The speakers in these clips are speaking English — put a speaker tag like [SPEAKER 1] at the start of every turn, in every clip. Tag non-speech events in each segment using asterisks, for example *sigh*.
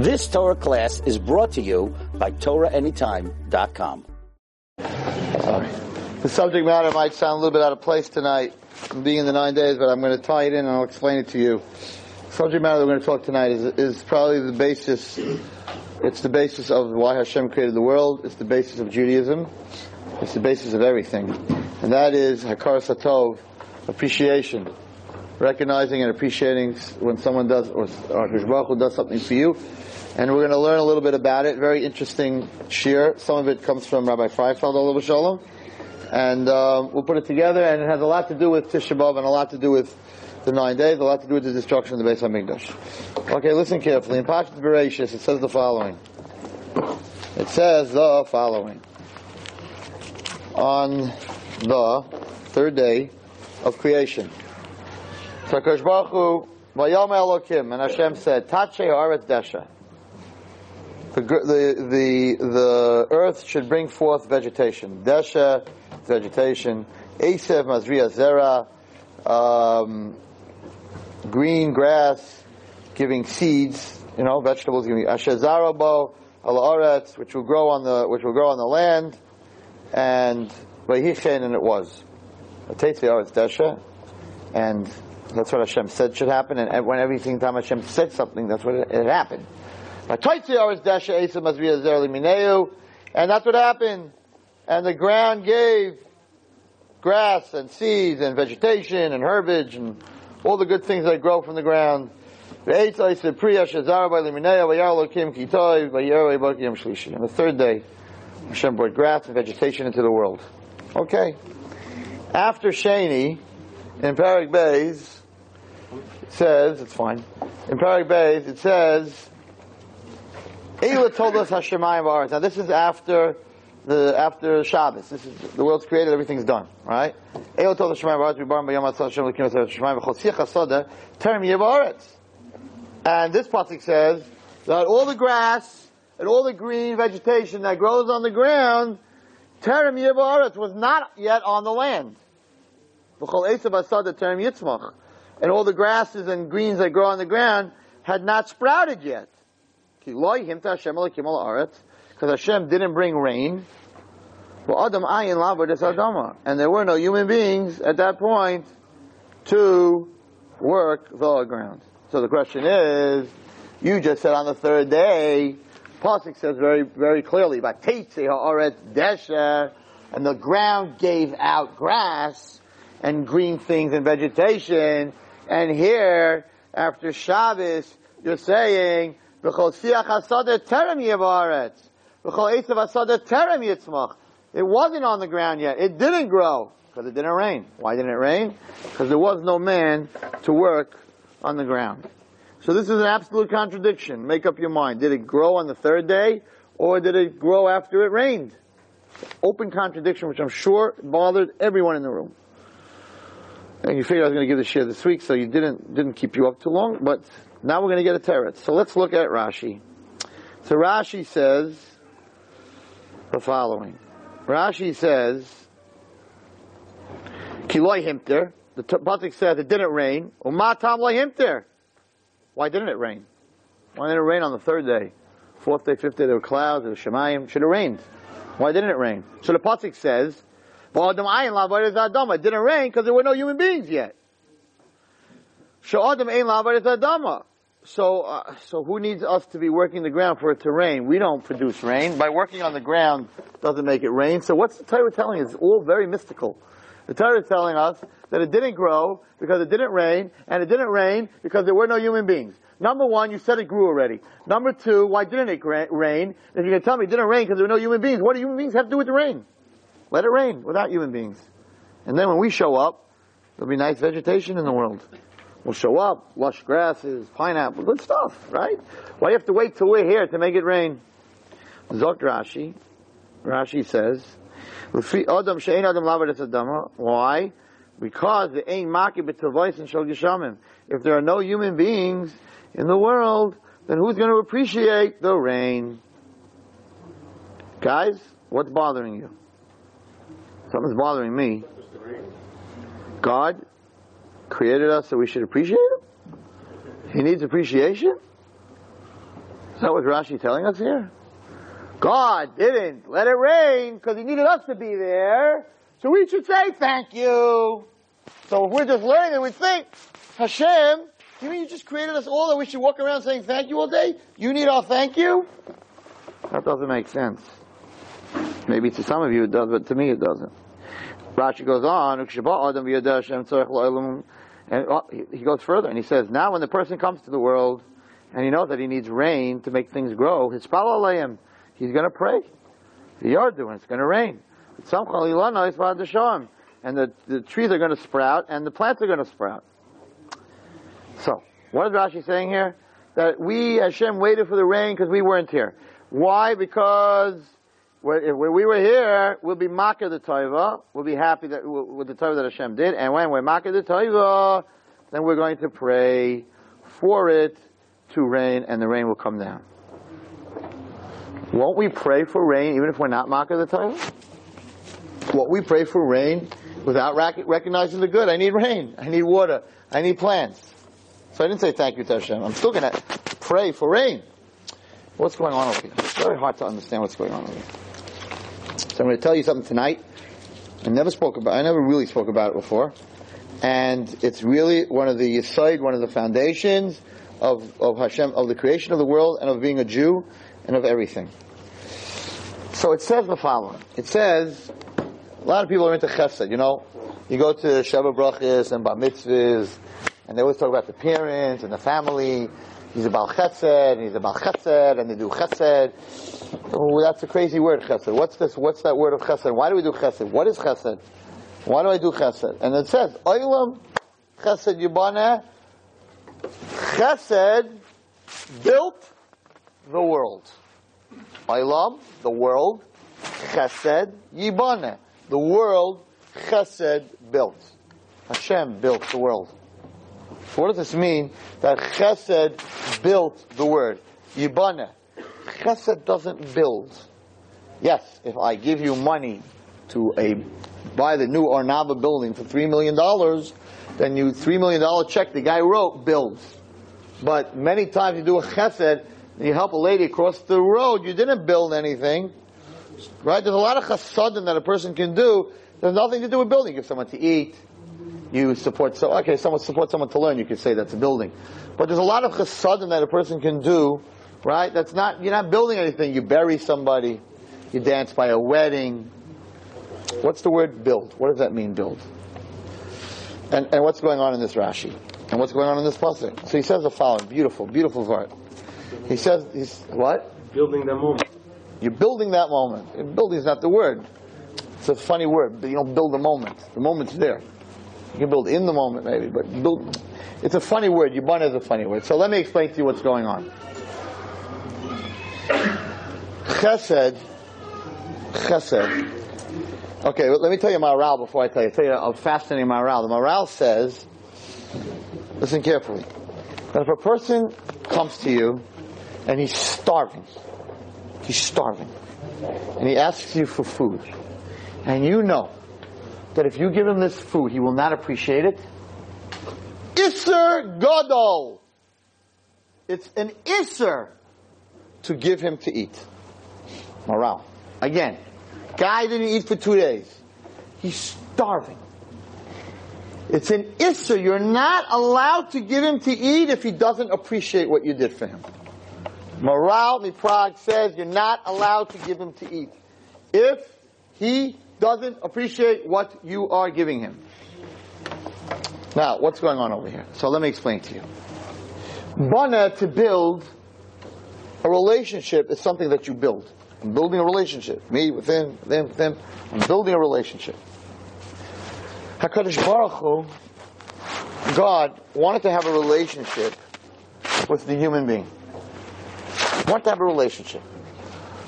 [SPEAKER 1] This Torah class is brought to you by TorahAnytime.com. Sorry.
[SPEAKER 2] The subject matter might sound a little bit out of place tonight, being in the nine days, but I'm going to tie it in and I'll explain it to you. The subject matter we're going to talk tonight is, is probably the basis, it's the basis of why Hashem created the world, it's the basis of Judaism, it's the basis of everything. And that is Hakar Satov, appreciation. Recognizing and appreciating when someone does, or, or does something for you. And we're going to learn a little bit about it. Very interesting shiur. Some of it comes from Rabbi Freifeld, Allah Shalom. And uh, we'll put it together, and it has a lot to do with Tisha B'Av and a lot to do with the nine days, a lot to do with the destruction of the Beis Hamikdash. Okay, listen carefully. In Pashas Bereshis, it says the following. It says the following. On the third day of creation. So Kosh Baruch Hu, Vayom Elokim, and Hashem said, Tadshe Haaretz Desha. The, the, the, the earth should bring forth vegetation. Desha, vegetation. Esev, Mazriya, Zera, um, green grass, giving seeds, you know, vegetables, giving Ashazarabo, Al which will grow on the, which will grow on the land, and Vahichen, and it was. Tadshe Haaretz Desha, and that's what Hashem said should happen, and when everything time Hashem said something, that's what it, it happened. And that's what happened. And the ground gave grass and seeds and vegetation and herbage and all the good things that grow from the ground. And the third day, Hashem brought grass and vegetation into the world. Okay. After Shani, in Perek Beis, it says, it's fine. In Perek Beis, it says, Eila told us Hashemayim Ba'aretz. Now this is after the after Shabbos. This is the world's created, everything's done, right? Eila told us Hashemayim Ba'aretz. We bar B'yom Atzal Hashem Lekim Hashemayim V'chosich Hasoda Terem Yevaretz. And this pasuk says that all the grass and all the green vegetation that grows on the ground, Terem Yevaretz was not yet on the land. V'chol Esev Hasoda Terem Yitzmach. And all the grasses and greens that grow on the ground had not sprouted yet. Because Hashem didn't bring rain. And there were no human beings at that point to work the ground. So the question is, you just said on the third day, Pasuk says very, very clearly, and the ground gave out grass and green things and vegetation, and here, after Shabbos, you're saying V'chol siach hasadeh terem yevaretz. V'chol esev hasadeh terem yitzmach. It wasn't on the ground yet. It didn't grow because it didn't rain. Why didn't it rain? Because there was no man to work on the ground. So this is an absolute contradiction. Make up your mind. Did it grow on the third day or did it grow after it rained? Open contradiction, which I'm sure bothered everyone in the room. And you figured I was going to give the share this week, so you didn't didn't keep you up too long. But now we're going to get a teretz. So let's look at Rashi. So Rashi says the following. Rashi says, Kiloi himter. The Pasuk says it didn't rain. Umatam loy. Why didn't it rain? Why didn't it rain on the third day? Fourth day, fifth day, there were clouds, there was Shemayim. Should have rained. Why didn't it rain? So the Pasuk says, it didn't rain because there were no human beings yet. So, uh, so who needs us to be working the ground for it to rain? We don't produce rain. By working on the ground doesn't make it rain. So what's the Torah telling us? It's all very mystical. The Torah is telling us that it didn't grow because it didn't rain, and it didn't rain because there were no human beings. Number one, you said it grew already. Number two, why didn't it rain? If you're going to tell me it didn't rain because there were no human beings, what do human beings have to do with the rain? Let it rain without human beings. And then when we show up, there'll be nice vegetation in the world will show up, lush grasses, pineapple, good stuff, right? Why do you have to wait till we're here to make it rain? Zok Rashi, Rashi says, why? Because the ain maki b'tavois and shal geshamim. If there are no human beings in the world, then who's going to appreciate the rain? Guys, what's bothering you? Something's bothering me. God created us so we should appreciate him? He needs appreciation? Is that what Rashi telling us here? God didn't let it rain because he needed us to be there. So we should say thank you. So if we're just learning it, we think, Hashem, you mean you just created us all that we should walk around saying thank you all day? You need our thank you? That doesn't make sense. Maybe to some of you it does, but to me it doesn't. Rashi goes on, and he goes further and he says, now when the person comes to the world and he knows that he needs rain to make things grow, his him, he's going to pray. The yard doing it's going to rain. And the, the trees are going to sprout and the plants are going to sprout. So, what is Rashi saying here? That we, Hashem, waited for the rain because we weren't here. Why? Because when we were here, we'll be makir the toiva. We'll be happy that with the toiva that Hashem did. And when we're makir the toiva, then we're going to pray for it to rain, and the rain will come down. Won't we pray for rain even if we're not makir the toiva? Won't we pray for rain without recognizing the good? I need rain. I need water. I need plants. So I didn't say thank you to Hashem. I'm still going to pray for rain. What's going on over here? It's very hard to understand what's going on over here. I'm going to tell you something tonight. I never spoke about. I never really spoke about it before, and it's really one of the side, one of the foundations of of Hashem, of the creation of the world, and of being a Jew, and of everything. So it says the following. It says a lot of people are into Chesed. You know, you go to Sheva Brachis and Bar Mitzvahs, and they always talk about the parents and the family. He's a Baal Chesed, and he's a Baal Chesed, and they do Chesed. Oh, that's a crazy word, chesed. What's this? What's that word of chesed? Why do we do chesed? What is chesed? Why do I do chesed? And it says, Oilam chesed yibana. Chesed built the world. Oilam, the world. Chesed yibana. The world chesed built. Hashem built the world. What does this mean? That chesed built the word. Yibana. Chesed doesn't build. Yes, if I give you money to a buy the new Arnava building for three million dollars, then you three million dollar check the guy wrote builds. But many times you do a chesed and you help a lady across the road, you didn't build anything. Right? There's a lot of chesedim that a person can do. There's nothing to do with building. Give someone to eat. You support so okay, someone support someone to learn. You could say that's a building, but there's a lot of chesedim that a person can do Right? That's not, you're not building anything. You bury somebody. You dance by a wedding. What's the word build? What does that mean, build? And, and what's going on in this Rashi? And what's going on in this pasuk? So he says the following, beautiful, beautiful part. He says, he's, what?
[SPEAKER 3] Building that moment.
[SPEAKER 2] You're building that moment. Building is not the word. It's a funny word. You don't build the moment. The moment's there. You can build in the moment maybe, but build, it's a funny word. Yibana is a funny word. So let me explain to you what's going on. Chesed, Chesed. Okay, let me tell you Maharal before I tell you. I'll tell you a fascinating Maharal. The Maharal says, listen carefully, that if a person comes to you and he's starving, he's starving, and he asks you for food, and you know that if you give him this food, he will not appreciate it, Isser Gadol. It's an Isser to give him to eat. Maharal. Again, guy didn't eat for two days. He's starving. It's an issa. You're not allowed to give him to eat if he doesn't appreciate what you did for him. Maharal Miprag says you're not allowed to give him to eat if he doesn't appreciate what you are giving him. Now, what's going on over here? So let me explain to you. Bana to build a relationship is something that you build. I'm building a relationship. Me with him, them with him. I'm building a relationship. HaKadosh Baruch Hu, God wanted to have a relationship with the human being. Want to have a relationship.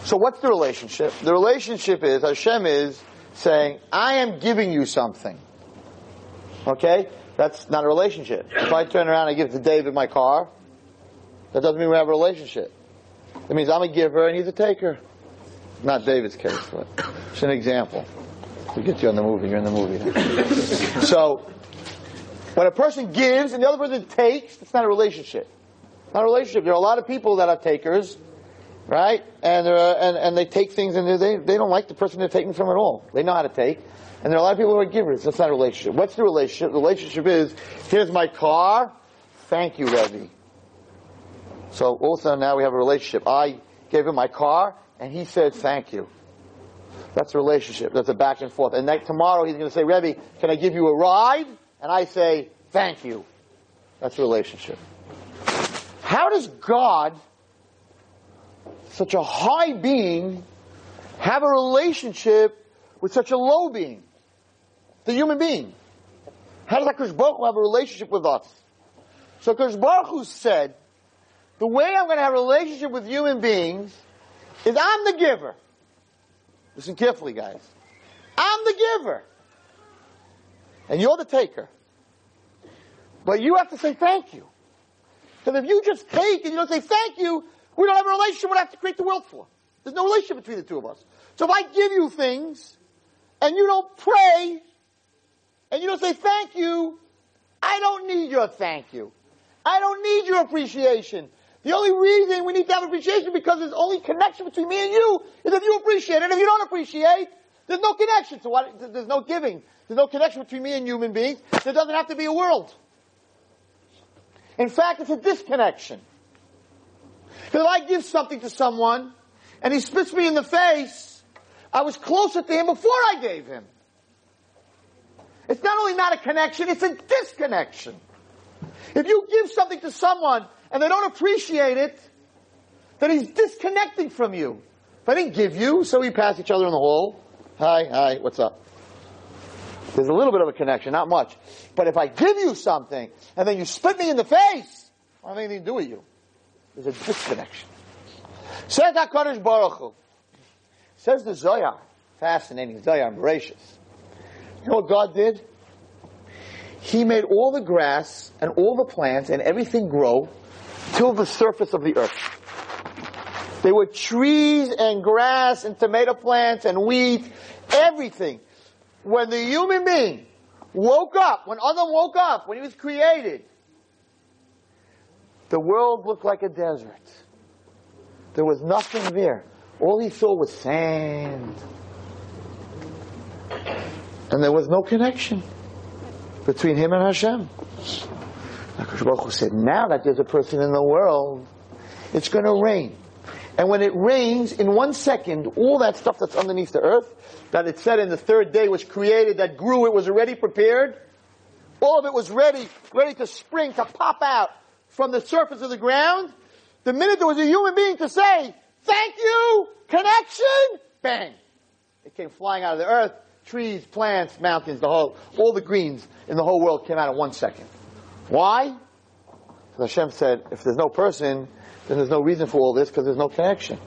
[SPEAKER 2] So what's the relationship? The relationship is, Hashem is saying, I am giving you something. Okay? That's not a relationship. If I turn around and give it to David my car, that doesn't mean we have a relationship. It means I'm a giver and he's a taker. Not David's case, but it's an example. We get you on the movie, you're in the movie. *laughs* so, when a person gives and the other person takes, it's not a relationship. Not a relationship. There are a lot of people that are takers, right? And, uh, and, and they take things and they, they don't like the person they're taking from at all. They know how to take. And there are a lot of people who are givers. That's not a relationship. What's the relationship? The relationship is, here's my car. Thank you, Rebbe. So also now we have a relationship. I gave him my car and he said thank you. That's a relationship. That's a back and forth. And tomorrow he's going to say, Rebbe, can I give you a ride? And I say, thank you. That's a relationship. How does God, such a high being, have a relationship with such a low being? The human being. How does HaKadosh Baruch Hu have a relationship with us? So HaKadosh Baruch Hu said, the way I'm going to have a relationship with human beings is I'm the giver. Listen carefully, guys. I'm the giver. And you're the taker. But you have to say thank you. Because if you just take and you don't say thank you, we don't have a relationship we have to create the world for. There's no relationship between the two of us. So if I give you things and you don't pray and you don't say thank you, I don't need your thank you. I don't need your appreciation. The only reason we need to have appreciation because there's only connection between me and you is if you appreciate it. If you don't appreciate, there's no connection. So what, there's no giving. There's no connection between me and human beings. There doesn't have to be a world. In fact, it's a disconnection. Because if I give something to someone and he spits me in the face, I was closer to him before I gave him. It's not only not a connection, it's a disconnection. If you give something to someone and they don't appreciate it, then he's disconnecting from you. If I didn't give you, so we pass each other in the hall. Hi, hi, what's up? There's a little bit of a connection, not much. But if I give you something and then you spit me in the face, I don't have anything to do with you. There's a disconnection. Says HaKadosh Baruch Hu. Says the Zohar. Fascinating. Zohar, gracious. You know what God did? He made all the grass and all the plants and everything grow till the surface of the earth. There were trees and grass and tomato plants and wheat, everything. When the human being woke up, when Adam woke up, when he was created, the world looked like a desert. There was nothing there. All he saw was sand. And there was no connection between him and Hashem. HaKadosh Baruch Hu said, now that there's a person in the world, it's going to rain. And when it rains, in one second, all that stuff that's underneath the earth, that it said in the third day was created, that grew, it was already prepared, all of it was ready, ready to spring, to pop out from the surface of the ground. The minute there was a human being to say, thank you, connection, bang. It came flying out of the earth, trees, plants, mountains, the whole, all the greens in the whole world came out in one second. Why? Because Hashem said, if there's no person, then there's no reason for all this because there's no connection.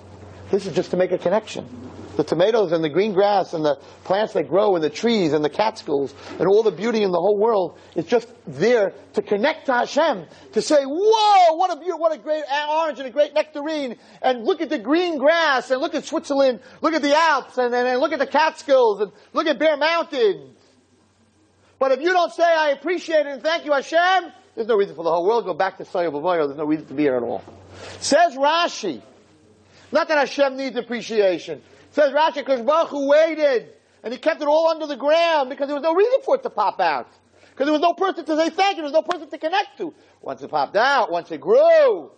[SPEAKER 2] This is just to make a connection. The tomatoes and the green grass and the plants that grow and the trees and the Catskills and all the beauty in the whole world is just there to connect to Hashem. To say, whoa, what a beauty, what a great orange and a great nectarine. And look at the green grass and look at Switzerland, look at the Alps and, and, and look at the Catskills and look at Bear Mountain. But if you don't say, I appreciate it and thank you, Hashem, there's no reason for the whole world to go back to Sayyid Bavayo. There's no reason to be here at all. Says Rashi. Not that Hashem needs appreciation. Says Rashi, Baruch Hu waited. And he kept it all under the ground because there was no reason for it to pop out. Because there was no person to say thank you, there was no person to connect to. Once it popped out, once it grew,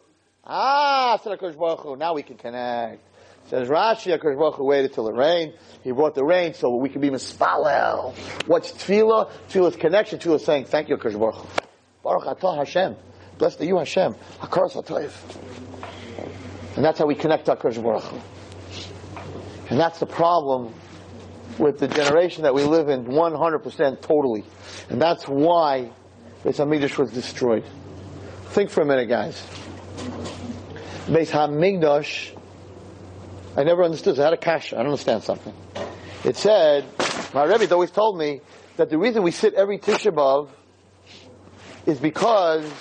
[SPEAKER 2] ah, said HaKadosh Baruch Hu, now we can connect. Says Rashi, Baruch Hu waited till it rained. He brought the rain so we can be mispalel. What's tefillah? Tefillah's connection. Tefillah saying, thank you, HaKadosh Baruch Hu. Baruch atah Hashem. Blessed are you, Hashem. And that's how we connect to HaKadosh Baruch Hu. And that's the problem with the generation that we live in 100% totally. And that's why Beis HaMikdash was destroyed. Think for a minute, guys. Beis HaMikdash, I never understood. I had a cash. I don't understand something. It said, my Rebbe always told me that the reason we sit every Tisha B'Av is because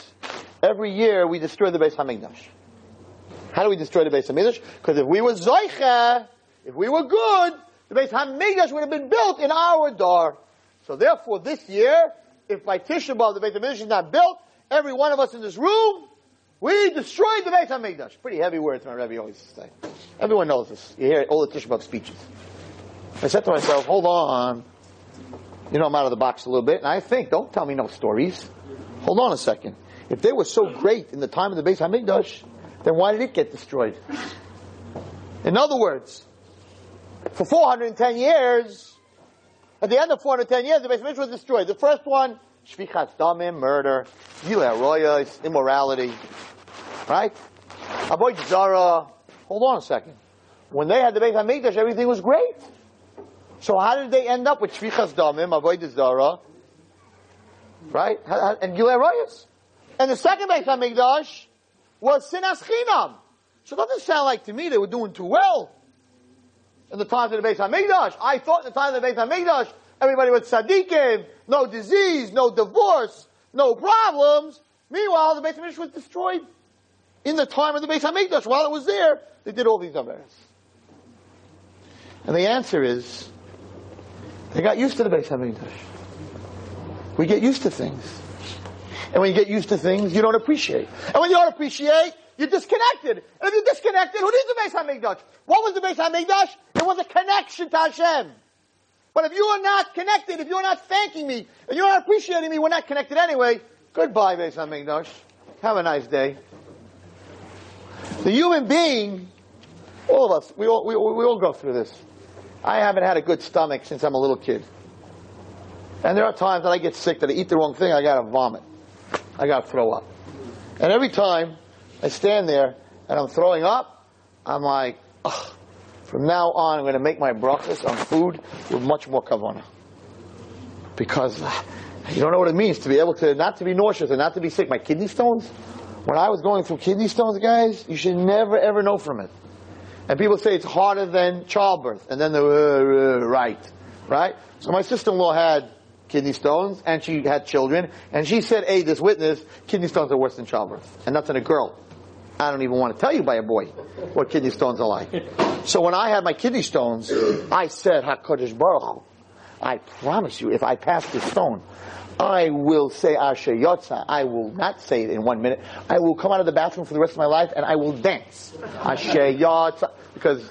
[SPEAKER 2] every year we destroy the Beis Hamikdash. How do we destroy the Beis Hamikdash? Because if we were Zoicha, if we were good, the Beis Hamikdash would have been built in our door. So therefore, this year, if by Tisha B'av the Beis Hamikdash is not built, every one of us in this room We destroyed the Beit HaMikdash. Pretty heavy words, my Rebbe always say. Everyone knows this. You hear all the Tisha speeches. I said to myself, hold on. You know, I'm out of the box a little bit, and I think, don't tell me no stories. Hold on a second. If they were so great in the time of the Beit HaMikdash, then why did it get destroyed? In other words, for 410 years, at the end of 410 years, the HaMikdash was destroyed. The first one, Shfichas Damim, murder, Gilead immorality, right? Avoda Zara. Hold on a second. When they had the Beit HaMikdash, everything was great. So how did they end up with Shfichas Damim, Avoda Zara, right? And Gilead And the second Beit HaMikdash was Sinas Chinam. So it doesn't sound like to me they were doing too well in the times of the Beit HaMikdash. I thought in the time of the Beit HaMikdash, everybody was tzaddikim, no disease, no divorce, no problems. Meanwhile, the Beit HaMikdash was destroyed in the time of the Beit HaMikdash. While it was there, they did all these averes. And the answer is, they got used to the Beit HaMikdash. We get used to things. And when you get used to things, you don't appreciate. And when you don't appreciate, you're disconnected. And if you're disconnected, who needs the Beis HaMikdash? What was the Beis HaMikdash? It was a connection to Hashem. But if you are not connected, if you're not thanking me, and you're not appreciating me, we're not connected anyway. Goodbye, Beis HaMikdash. Have a nice day. The human being, all of us, we all, we, we all go through this. I haven't had a good stomach since I'm a little kid. And there are times that I get sick, that I eat the wrong thing, I gotta vomit. I gotta throw up. And every time I stand there and I'm throwing up, I'm like, ugh. From now on, I'm going to make my breakfast on food with much more kavana. Because you don't know what it means to be able to, not to be nauseous and not to be sick. My kidney stones, when I was going through kidney stones, guys, you should never ever know from it. And people say it's harder than childbirth. And then they're, uh, uh, right. Right? So my sister-in-law had kidney stones and she had children. And she said, hey, this witness, kidney stones are worse than childbirth. And that's in a girl. I don't even want to tell you by a boy what kidney stones are like. So when I had my kidney stones, I said, HaKadosh Baruch I promise you, if I pass this stone, I will say Asher Yotza. I will not say it in one minute. I will come out of the bathroom for the rest of my life and I will dance. Asher Yotza. Because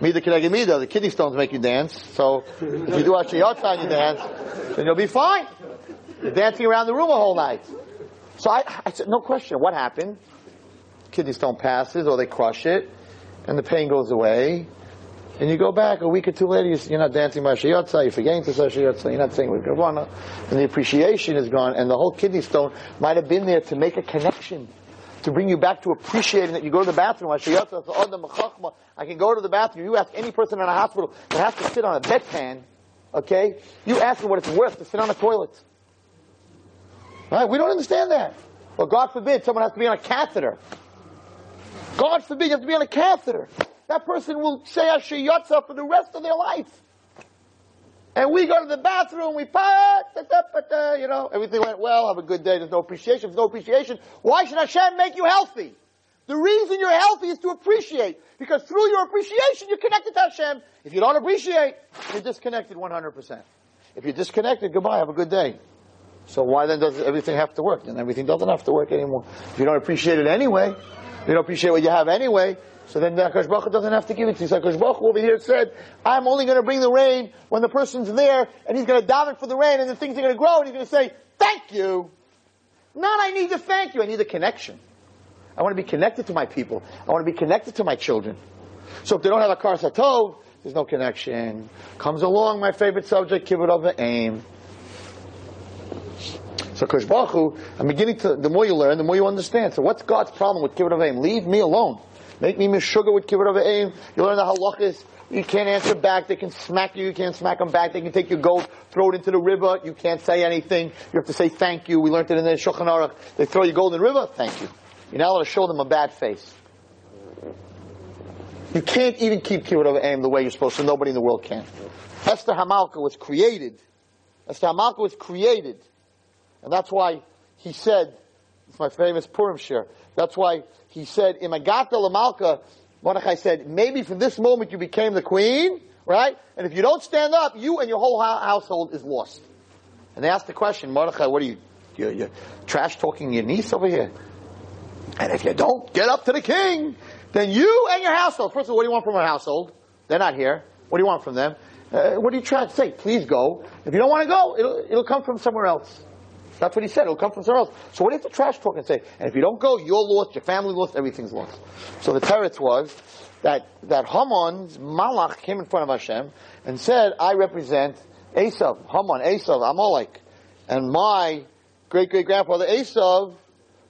[SPEAKER 2] Mida Keneged Mida, the kidney stones make you dance. So if you do Asher Yotza and you dance, then you'll be fine. You're dancing around the room a whole night. So I, I said, no question. What happened? Kidney stone passes or they crush it and the pain goes away. And you go back a week or two later, you're not dancing Mashiyotza, you're forgetting to Mashiyotza, you're not saying with Kavana, and the appreciation is gone, and the whole kidney stone might have been there to make a connection, to bring you back to appreciating that you go to the bathroom, I can go to the bathroom, you ask any person in a hospital that has to sit on a bedpan, okay, you ask them what it's worth to sit on a toilet. Right? We don't understand that. Well, God forbid someone has to be on a catheter. God forbid you have to be on a catheter. That person will say Asher Yotza for the rest of their life. And we go to the bathroom, we pa, you know, everything went well, have a good day, there's no appreciation, there's no appreciation. Why should Hashem make you healthy? The reason you're healthy is to appreciate. Because through your appreciation, you're connected to Hashem. If you don't appreciate, you're disconnected 100%. If you're disconnected, goodbye, have a good day. So why then does everything have to work? Then everything doesn't have to work anymore. If you don't appreciate it anyway, you don't appreciate what you have anyway, so then the Akash doesn't have to give it to you. So Akash over here said, I'm only going to bring the rain when the person's there, and he's going to daven for the rain, and the things are going to grow, and he's going to say, thank you. Not I need to thank you, I need a connection. I want to be connected to my people. I want to be connected to my children. So if they don't have a satov, there's no connection. Comes along my favorite subject, kibbut of the aim. So Kosh I'm beginning to, the more you learn, the more you understand. So what's God's problem with Kibbut Avim? Leave me alone. Make me Miss sugar with Kibbut Avim. You learn the halachas. You can't answer back. They can smack you. You can't smack them back. They can take your gold, throw it into the river. You can't say anything. You have to say thank you. We learned it in the Shulchan Aruch. They throw your gold in the river. Thank you. You're not allowed to show them a bad face. You can't even keep Kibbut Avim the way you're supposed to. Nobody in the world can. Esther Hamalka was created. Esther Hamalka was created and that's why he said, it's my famous Purim shiur, that's why he said, in Imagata Lamalka, Mordechai said, maybe from this moment you became the queen, right? And if you don't stand up, you and your whole household is lost. And they asked the question, Mordechai, what are you, you, you trash talking your niece over here? And if you don't get up to the king, then you and your household. First of all, what do you want from our household? They're not here. What do you want from them? Uh, what are you trying to say? Please go. If you don't want to go, it'll, it'll come from somewhere else. That's what he said. It'll come from somewhere else. So what have to trash talk and say? And if you don't go, you're lost, your family lost, everything's lost. So the teretz was that, that Haman's malach came in front of Hashem and said, I represent Esav, Haman, Esav, Amalek. And my great great grandfather Esav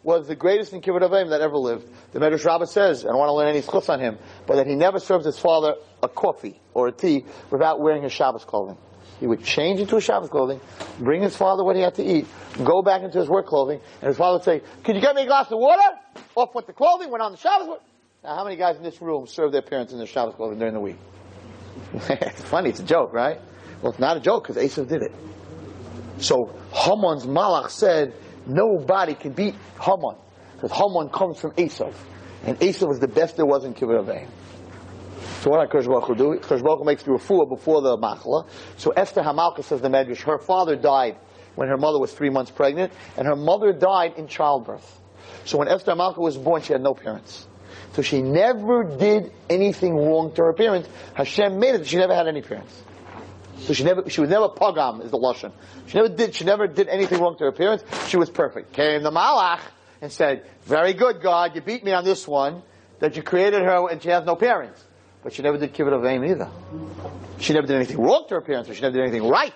[SPEAKER 2] was the greatest in Kibbutz Avim that ever lived. The Medrash Rabbah says, I don't want to learn any schutz on him, but that he never served his father a coffee or a tea without wearing his Shabbos clothing. He would change into his Shabbos clothing, bring his father what he had to eat, go back into his work clothing, and his father would say, could you get me a glass of water? Off with the clothing, went on the Shabbos. Now how many guys in this room serve their parents in their Shabbos clothing during the week? *laughs* it's funny, it's a joke, right? Well, it's not a joke because Esav did it. So Haman's malach said, nobody can beat Haman because Haman comes from Esav, and Esav was the best there was in Kibbutz. So what did Baruch Hu do? Baruch Hu makes the refuah before the machla. So Esther Hamalka says the Medrash, her father died when her mother was three months pregnant, and her mother died in childbirth. So when Esther Hamalka was born, she had no parents. So she never did anything wrong to her parents. Hashem made it. She never had any parents. So she never, she was never pogam is the lashon. She never did, she never did anything wrong to her parents. She was perfect. Came the malach and said, "Very good, God, you beat me on this one. That you created her and she has no parents." But she never did kibbut of aim either. She never did anything wrong to her parents, but she never did anything right.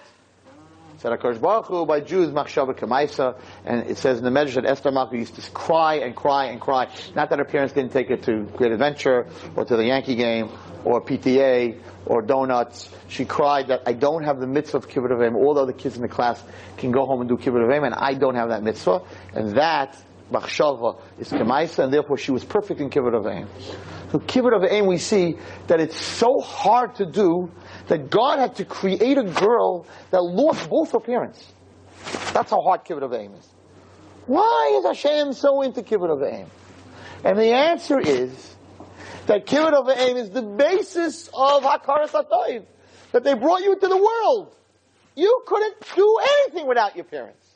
[SPEAKER 2] Said Hakadosh Baruch Hu by Jews machshava kamaisa, and it says in the Medrash that Esther Malka used to cry and cry and cry. Not that her parents didn't take her to Great Adventure or to the Yankee game or PTA or donuts. She cried that I don't have the mitzvah of kibbut avim. All the other kids in the class can go home and do kibbut avim, and I don't have that mitzvah. And that machshava is kamaisa, and therefore she was perfect in kibbut avim. So kibbut avim, we see that it's so hard to do that God had to create a girl that lost both her parents. That's how hard kibbut avim is. Why is Hashem so into kibbut avim? And the answer is that kibbut avim is the basis of hakaras hatoiv. That they brought you into the world. You couldn't do anything without your parents.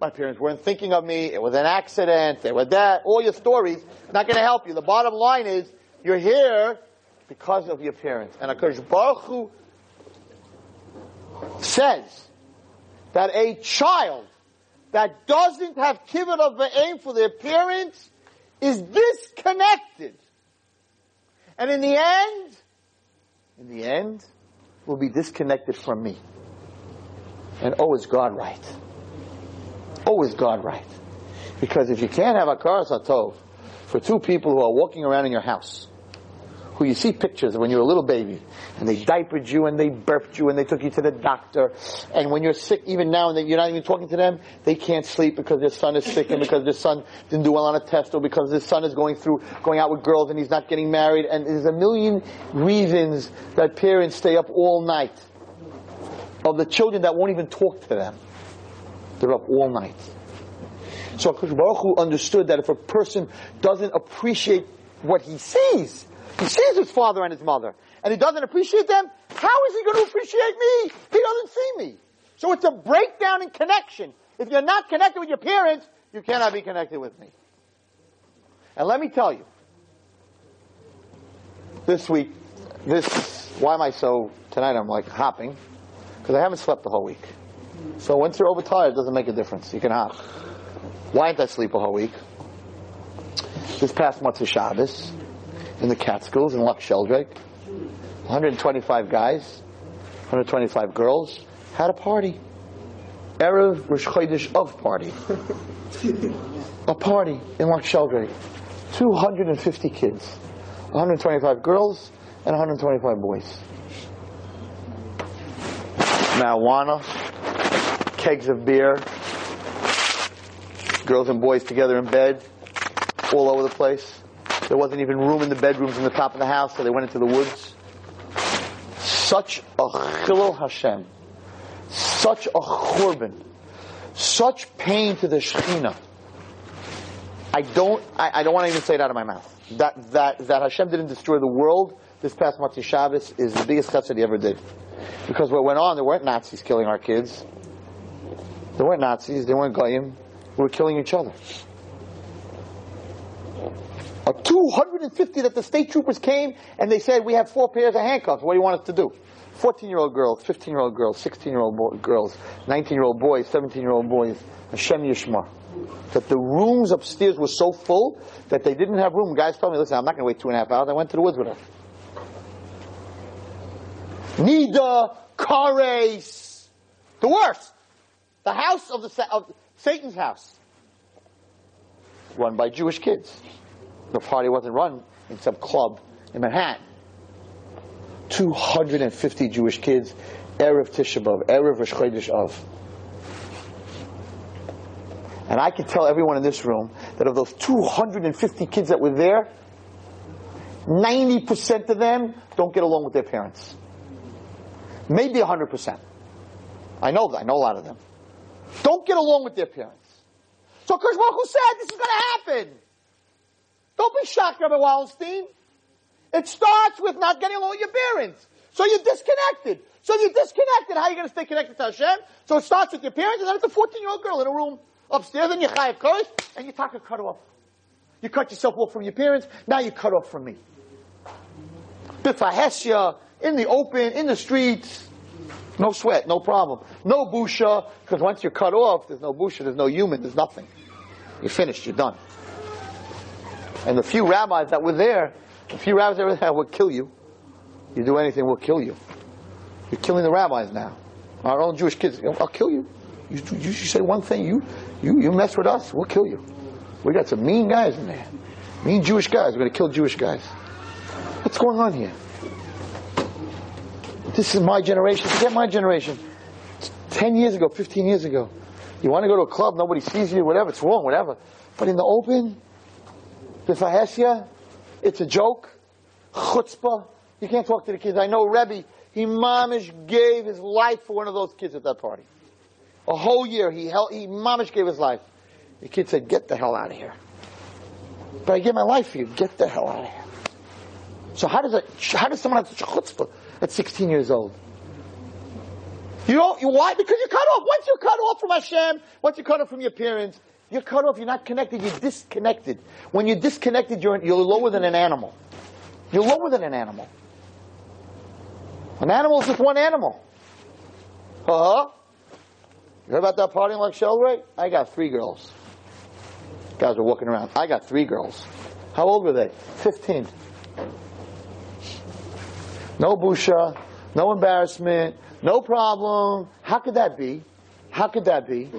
[SPEAKER 2] My parents weren't thinking of me. It was an accident. They were that. All your stories not going to help you. The bottom line is you're here because of your parents. And Akash Baruch Hu says that a child that doesn't have kibbutz of aim for their parents is disconnected. And in the end, in the end, will be disconnected from me. And oh, is God right? Is God right? Because if you can't have a karas hatov for two people who are walking around in your house, who you see pictures of when you're a little baby, and they diapered you and they burped you and they took you to the doctor, and when you're sick, even now, and you're not even talking to them, they can't sleep because their son is sick and because their son didn't do well on a test or because their son is going through, going out with girls and he's not getting married, and there's a million reasons that parents stay up all night of the children that won't even talk to them. They're up all night. So Akash Baruch Hu understood that if a person doesn't appreciate what he sees, he sees his father and his mother, and he doesn't appreciate them, how is he going to appreciate me? He doesn't see me. So it's a breakdown in connection. If you're not connected with your parents, you cannot be connected with me. And let me tell you, this week, this, why am I so, tonight I'm like hopping, because I haven't slept the whole week. So once you're overtired, it doesn't make a difference. You can hop. Why didn't I sleep a whole week? This past Motzei Shabbos, in the Catskills in Loch Sheldrake, 125 guys, 125 girls, had a party. Erev Rosh Chodesh of party. a party in Loch Sheldrake. 250 kids. 125 girls and 125 boys. Marijuana, kegs of beer, girls and boys together in bed, all over the place. There wasn't even room in the bedrooms in the top of the house, so they went into the woods. Such a chilul Hashem, such a churban, such pain to the Shekhinah. I don't, I, I don't want to even say it out of my mouth. That, that, that Hashem didn't destroy the world this past Motzei Shabbos is the biggest chesed he ever did. Because what went on, there weren't Nazis killing our kids. There weren't Nazis, they weren't Goyim. We were killing each other. Or 250 that the state troopers came and they said, we have four pairs of handcuffs. What do you want us to do? 14 year old girls, 15 year old girls, 16 year old girls, 19 year old boys, 17 year old boys. Hashem Yishmar. That the rooms upstairs were so full that they didn't have room. Guys told me, listen, I'm not going to wait two and a half hours. I went to the woods with her. Nida, Kares, the worst. The house of, the, of Satan's house. Run by Jewish kids. The party wasn't run in some club in Manhattan. 250 Jewish kids, Erev Tisha Erev Rosh Av. And I can tell everyone in this room that of those 250 kids that were there, 90% of them don't get along with their parents. Maybe 100%. I know. I know a lot of them. Don't get along with their parents. So Kosh who said this is going to happen. Don't be shocked, Rabbi Wallenstein. It starts with not getting along with your parents. So you're disconnected. So you're disconnected. How are you going to stay connected to Hashem? So it starts with your parents, and then it's a 14 year old girl in a room upstairs, and you chayav kodesh, and you talk a cut off. You cut yourself off from your parents, now you cut off from me. Bifahesya, in the open, in the streets, no sweat, no problem. No busha, because once you're cut off, there's no busha, there's no human, there's nothing. You're finished, you're done. And the few rabbis that were there, the few rabbis that were there will kill you. You do anything, we'll kill you. You're killing the rabbis now. Our own Jewish kids, I'll kill you. You, you, say one thing, you, you, you mess with us, we'll kill you. We got some mean guys in there. Mean Jewish guys. We're going to kill Jewish guys. What's going on here? This is my generation. Forget my generation. 10 years ago, 15 years ago. You want to go to a club, nobody sees you, whatever, it's wrong, whatever. But in the open, Bifahesya, it's a joke. Chutzpah. You can't talk to the kids. I know Rebbe, he mamish gave his life for one of those kids at that party. A whole year, he he mamish gave his life. The kid said, get the hell out of here. But I gave my life for you. Get the hell out of here. So how does it, how does someone have such a chutzpah at 16 years old? You don't, you, why? Because you're cut off. Once you're cut off from Hashem, once you're cut off from your parents, you're cut off, you're not connected, you're disconnected. When you're disconnected, you're, you're lower than an animal. You're lower than an animal. An animal is just one animal. Uh huh. You heard about that party in Loch Sheldrake? I got three girls. Guys are walking around. I got three girls. How old were they? Fifteen. No busha, no embarrassment, no problem. How could that be? How could that be?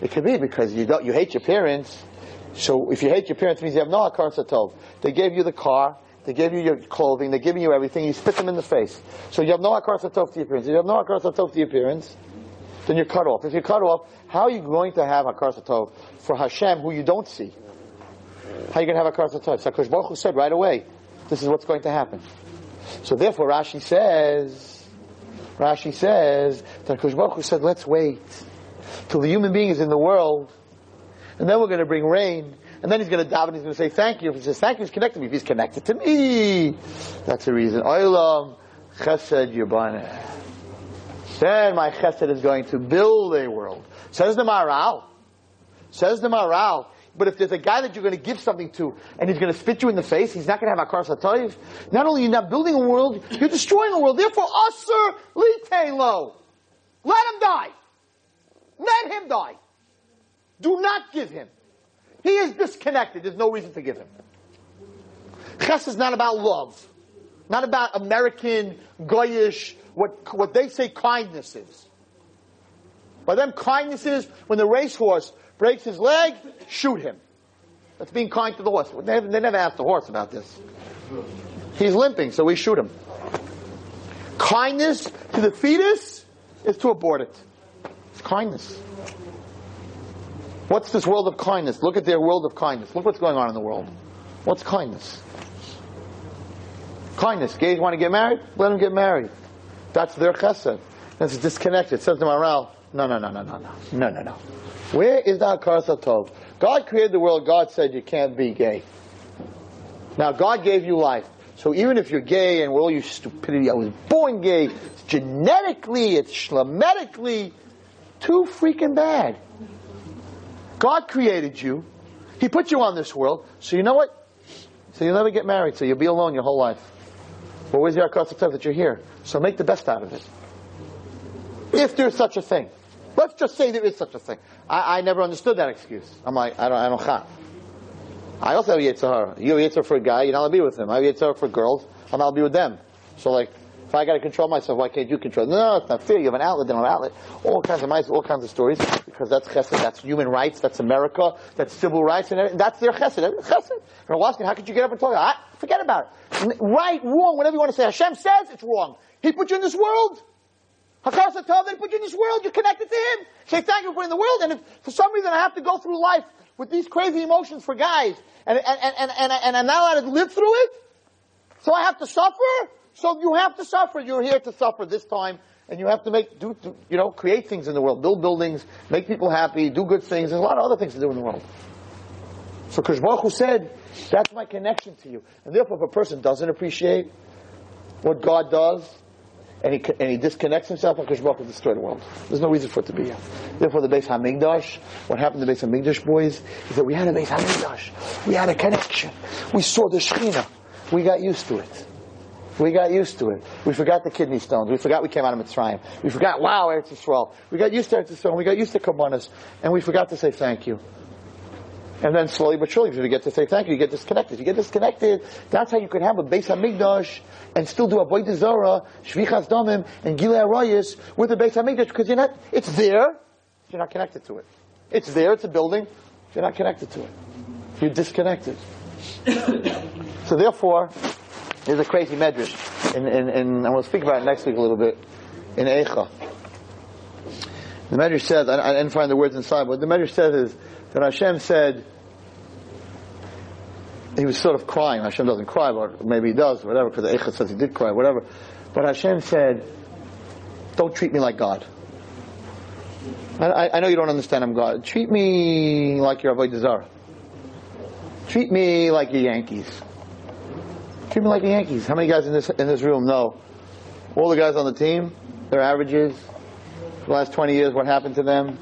[SPEAKER 2] It could be because you don't, you hate your parents. So if you hate your parents, it means you have no akar. They gave you the car, they gave you your clothing, they're giving you everything. You spit them in the face. So you have no akar satov to your parents. If you have no akar satov to your parents, then you're cut off. If you're cut off, how are you going to have akar for Hashem, who you don't see? How are you going to have akar satov? Sakosh Baruch Hu said right away, this is what's going to happen. So therefore, Rashi says, Rashi says that Kosh Baruch said, let's wait till the human being is in the world, and then we're going to bring rain, and then he's going to daven, and he's going to say thank you. If he says thank you, he's connected to me. If he's connected to me, that's the reason. Oilam chesed yubane. Then my chesed is going to build a world. Says the Maharal. Says the Maharal. But if there's a guy that you're going to give something to and he's going to spit you in the face, he's not going to have a akar satoiv. Not only are you not building a world, you're destroying a world. Therefore, asur litelo. Let him die. Let him die. Do not give him. He is disconnected. There's no reason to give him. Ches is not about love. Not about American, goyish, what, what they say kindness is. By them, kindness is when the racehorse breaks his leg, shoot him. That's being kind to the horse. They, they never asked the horse about this. He's limping, so we shoot him. Kindness to the fetus is to abort it. It's kindness. What's this world of kindness? Look at their world of kindness. Look what's going on in the world. What's kindness? Kindness. Gays want to get married? Let them get married. That's their chesed. That's disconnected. It says to Maharal, no, no, no, no, no, no, no, no, no. Where is that Karsa Tov? God created the world. God said you can't be gay. Now, God gave you life. So even if you're gay and with all your stupidity, I was born gay, it's genetically, it's shlemetically, too freaking bad. God created you. He put you on this world. So you know what? So you'll never get married, so you'll be alone your whole life. Well, where's the Akasa that you're here? So make the best out of it. If there's such a thing. Let's just say there is such a thing. I, I never understood that excuse. I'm like, I don't, I don't have. I also have Yitzhar. You have Yitzhar for a guy, you're not allowed to be with him. I have Yitzhar for girls, and I'm to be with them. So like, if I got to control myself, why can't you control? No, it's not fair. You have an outlet, have an outlet. All kinds of mice, all kinds of stories, because that's chesed, that's human rights, that's America, that's civil rights, and that's their chesed. Chesed. And asking, how could you get up and talk? Ah, forget about it. Right, wrong, whatever you want to say. Hashem says it's wrong. He put you in this world. Hakasa Tov, they put you in this world, you're connected to Him. Say thank you for in the world, and if for some reason I have to go through life with these crazy emotions for guys, and, and, and, and, and, I'm not allowed to live through it, so I have to suffer, so you have to suffer. You're here to suffer this time, and you have to make, do, do, you know, create things in the world, build buildings, make people happy, do good things. There's a lot of other things to do in the world. So Kosh Baruch said, that's my connection to you. And therefore, if a person doesn't appreciate what God does, and he, and he disconnects himself, and Baruch Hu destroy the world. There's no reason for it to be here. Therefore, the Beis Hamikdash, what happened to the Beis Hamikdash boys, is that we had a Beis Hamikdash. We had a connection. We saw the Shekhinah. We got used to it. We got used to it. We forgot the kidney stones. We forgot we came out of Mitzrayim. We forgot, wow, Eretz Yisrael. We got used to Eretz Yisrael. We got used to Kabbanis. And we forgot to say thank you. And then slowly but surely, you get to say thank you, you get disconnected. You get disconnected. That's how you can have a Beis Hamikdash and still do a Boyd Zara, Shfichas Damim, and Gilui Arayos with the Beis Hamikdash because you're not, it's there, you're not connected to it. It's there, it's a building, you're not connected to it. You're disconnected. *coughs* so therefore, there's a crazy medrash, and, and, and going to speak about it next week a little bit, in Eicha. The medrash says, I, I didn't find the words inside, but the medrash says is that Hashem said, he was sort of crying. Hashem doesn't cry, but maybe he does, whatever, because the Eicha says he did cry, whatever. But Hashem said, don't treat me like God. I, I know you don't understand I'm God. Treat me like your Avodah Zarah. Treat me like your Yankees. Treat me like the Yankees. How many guys in this in this room know all the guys on the team, their averages, the last 20 years, what happened to them?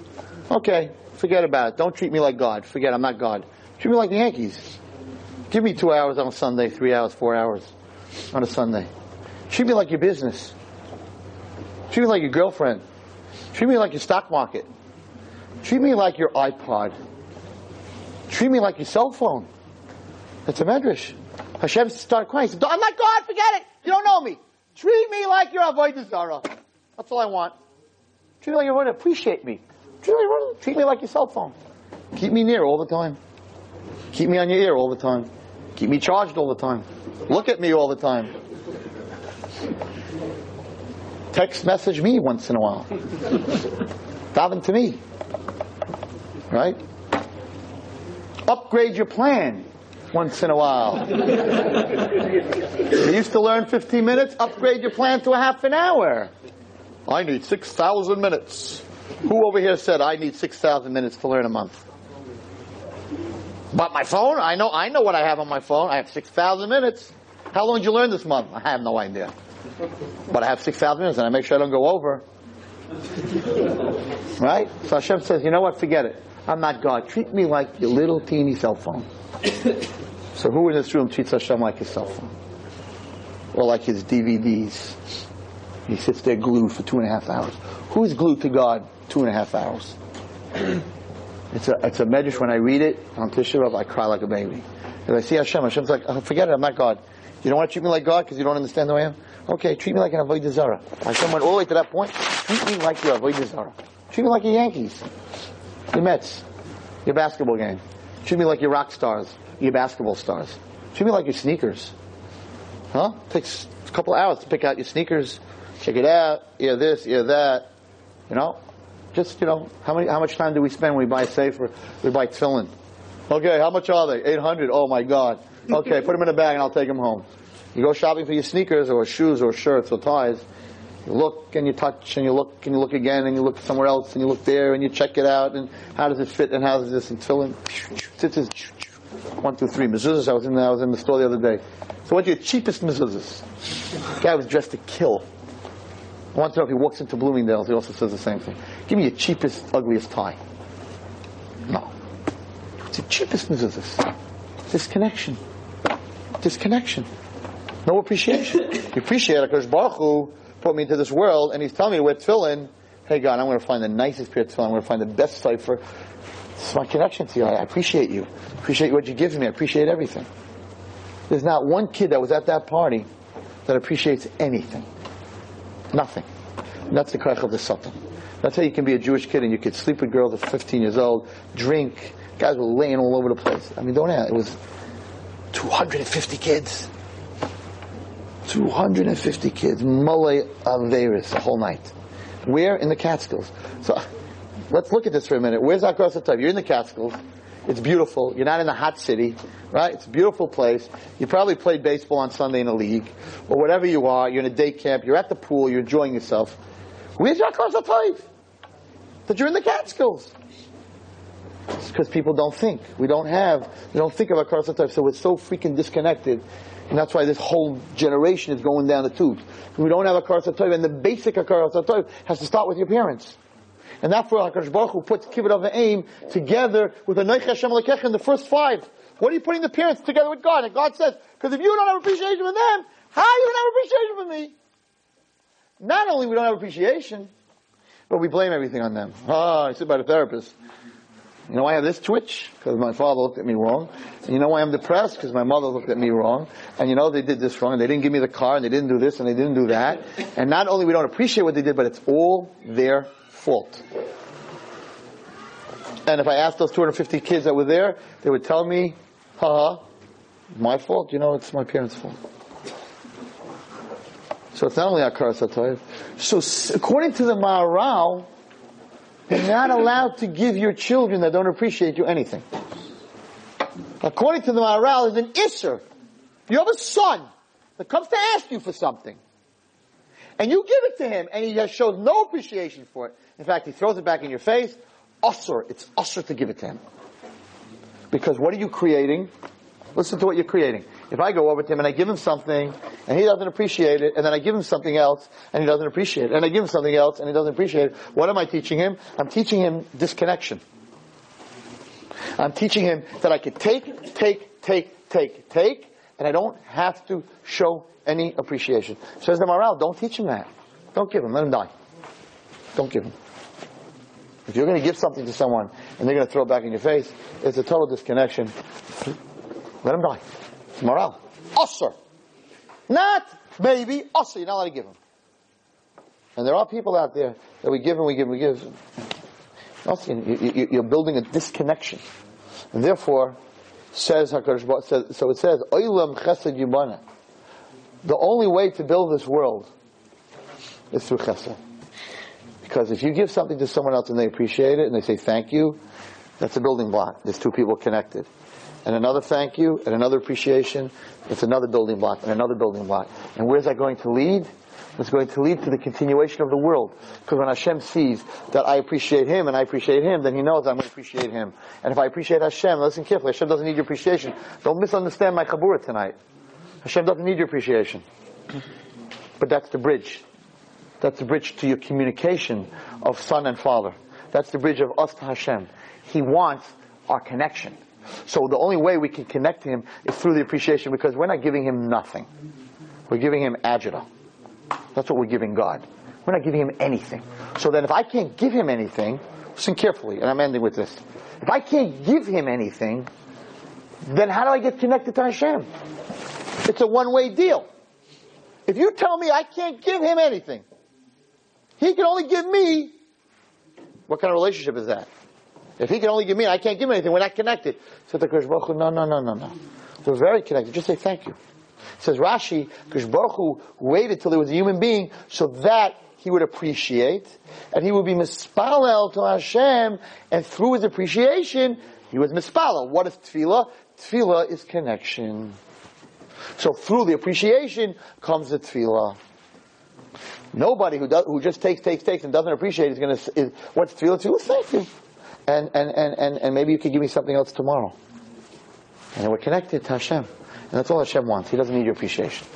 [SPEAKER 2] Okay, forget about it. Don't treat me like God. Forget, I'm not God. Treat me like the Yankees. Give me two hours on a Sunday, three hours, four hours on a Sunday. Treat me like your business. Treat me like your girlfriend. Treat me like your stock market. Treat me like your iPod. Treat me like your cell phone. That's a medrash. Hashem started crying. He said, I'm not God, forget it. You don't know me. Treat me like your Avodah Zarah. That's all I want. Treat me like you want to appreciate me. Treat me, treat me like your cell phone. Keep me near all the time. Keep me on your ear all the time. Keep me charged all the time. Look at me all the time. Text message me once in a while. Daven to me. Right? Upgrade your plan once in a while. you used to learn 15 minutes, upgrade your plan to a half an hour. I need 6,000 minutes. Who over here said I need 6,000 minutes to learn a month? But my phone, I know, I know what I have on my phone. I have 6,000 minutes. How long did you learn this month? I have no idea. But I have 6,000 minutes and I make sure I don't go over. *laughs* Right? So Hashem says, you know what? Forget it. I'm not God. Treat me like your little teeny cell phone. so who in this room treats Hashem like his cell phone? Or like his DVDs? He sits there glued for two and a half hours. Who is glued to God two and a half hours? It's a, it's a medrash when I read it on Tisha B'Av, I cry like a baby. If I see Hashem, Hashem's like, oh, forget it, I'm not God. You don't want to treat me like God because you don't understand who I am? Okay, treat me like an Avodah Zarah. Hashem went all the way to that point. Treat me like your Avodah Zarah. Treat me like your Yankees, your Mets, your basketball game. Treat me like your rock stars, your basketball stars. Treat me like your sneakers. Huh? It takes a couple hours to pick out your sneakers, check it out, yeah this, yeah that. You know? Just, you know, how many, how much time do we spend when we buy safer, we buy tefillin? Okay, how much are they? 800. Oh my God. Okay, put them in a bag and I'll take them home. You go shopping for your sneakers or shoes or shirts or ties. You look and you touch and you look and you look again and you look somewhere else and you look there and you check it out and how does it fit and how does this and tefillin. One, two, three mezuzahs. I was in the, I was in the store the other day. So what's your cheapest mezuzahs? Guy was dressed to kill. I want to know if he walks into Bloomingdale's, he also says the same thing. Give me your cheapest, ugliest tie. No. It's the cheapest of This Disconnection. disconnection. No appreciation. *laughs* you appreciate HaKadosh Baruch Hu put me into this world and he's telling me to wear tefillin. Hey God, I'm going to find the nicest pair of tefillin. I'm going to find the best cipher. It's my connection to you. I appreciate you. Appreciate what you give me. I appreciate everything. There's not one kid that was at that party that appreciates anything. Nothing. And that's the krach of the Satan. That's how you can be a Jewish kid and you could sleep with girls at 15 years old, drink. Guys were laying all over the place. I mean, don't ask. It was 250 kids. 250 kids. Mulay Averis the whole night. Where? In the Catskills. So, let's look at this for a minute. Where's Akros You're in the Catskills. It's beautiful. You're not in the hot city, right? It's a beautiful place. You probably played baseball on Sunday in a league, or whatever you are. You're in a day camp. You're at the pool. You're enjoying yourself. Where's Hakaras HaToiv? That you're in the Catskills. It's because people don't think. We don't have, we don't think of Hakaras HaToiv, so we're so freaking disconnected. And that's why this whole generation is going down the tubes. We don't have Hakaras HaToiv, and the basic Akar has to start with your parents. And that's where HaKadosh Baruch Hu puts Kibbud Av Va'Em together with the Anochi Hashem Elokecha in the first five. What are you putting the parents together with God? And God says, because if you don't have appreciation for them, how are you going to have appreciation for me? Not only we don't have appreciation, but we blame everything on them. Ah, I sit by the therapist. You know I have this twitch? Because my father looked at me wrong. And you know why I'm depressed? Because my mother looked at me wrong. And you know they did this wrong, and they didn't give me the car, and they didn't do this, and they didn't do that. And not only we don't appreciate what they did, but it's all their fault. And if I asked those 250 kids that were there, they would tell me, haha, my fault? You know, it's my parents' fault. So it's not only Hakaras HaToiv. So according to the Maharal, you're not allowed to give your children that don't appreciate you anything. According to the Maharal, there's an Isser. You have a son that comes to ask you for something. And you give it to him, and he has shows no appreciation for it. In fact, he throws it back in your face. Usser, it's usser to give it to him. Because what are you creating? Listen to what you're creating. If I go over to him and I give him something, and he doesn't appreciate it, and then I give him something else, and he doesn't appreciate it, and I give him something else, and he doesn't appreciate it, what am I teaching him? I'm teaching him disconnection. I'm teaching him that I could take, take, take, take, take, and I don't have to show any appreciation. Says the Maharal, don't teach him that. Don't give him, let him die. Don't give him. If you're going to give something to someone and they're going to throw it back in your face, it's a total disconnection. Let him die. It's Maharal. Not maybe. Usser. You're not allowed to give him. And there are people out there that we give and we give and we give. You're building a disconnection. And therefore, says HaKadosh so it says, Oilam chesed yibaneh. The only way to build this world is through chesed. Because if you give something to someone else and they appreciate it and they say thank you, that's a building block. There's two people connected. And another thank you and another appreciation, it's another building block and another building block. And where's that going to lead? It's going to lead to the continuation of the world. Because when Hashem sees that I appreciate Him and I appreciate Him, then He knows I'm going to appreciate Him. And if I appreciate Hashem, listen carefully, Hashem doesn't need your appreciation. Don't misunderstand my Chabura tonight. Hashem doesn't need your appreciation. But that's the bridge. That's the bridge to your communication of son and father. That's the bridge of us to Hashem. He wants our connection. So the only way we can connect to Him is through the appreciation because we're not giving Him nothing. We're giving Him agita. That's what we're giving God. We're not giving Him anything. So then if I can't give Him anything, listen carefully, and I'm ending with this. If I can't give Him anything, then how do I get connected to Hashem? It's a one-way deal. If you tell me I can't give Him anything, He can only give me, what kind of relationship is that? If he can only give me, I can't give him anything. We're not connected. So the Hu, no, no, no, no, no. We're very connected. Just say thank you. says Rashi, Kosh Baruch waited till he was a human being so that he would appreciate and he would be mispalel to Hashem and through his appreciation, he was mispalel. What is tefillah? Tefillah is connection. So through the appreciation comes the tefillah. Nobody who does, who just takes, takes, takes and doesn't appreciate is going to, what's tefillah? Tefillah, thank you and, and, and, and, and maybe you could give me something else tomorrow. And we're connected to Hashem. And that's all Hashem wants. He doesn't need your appreciation.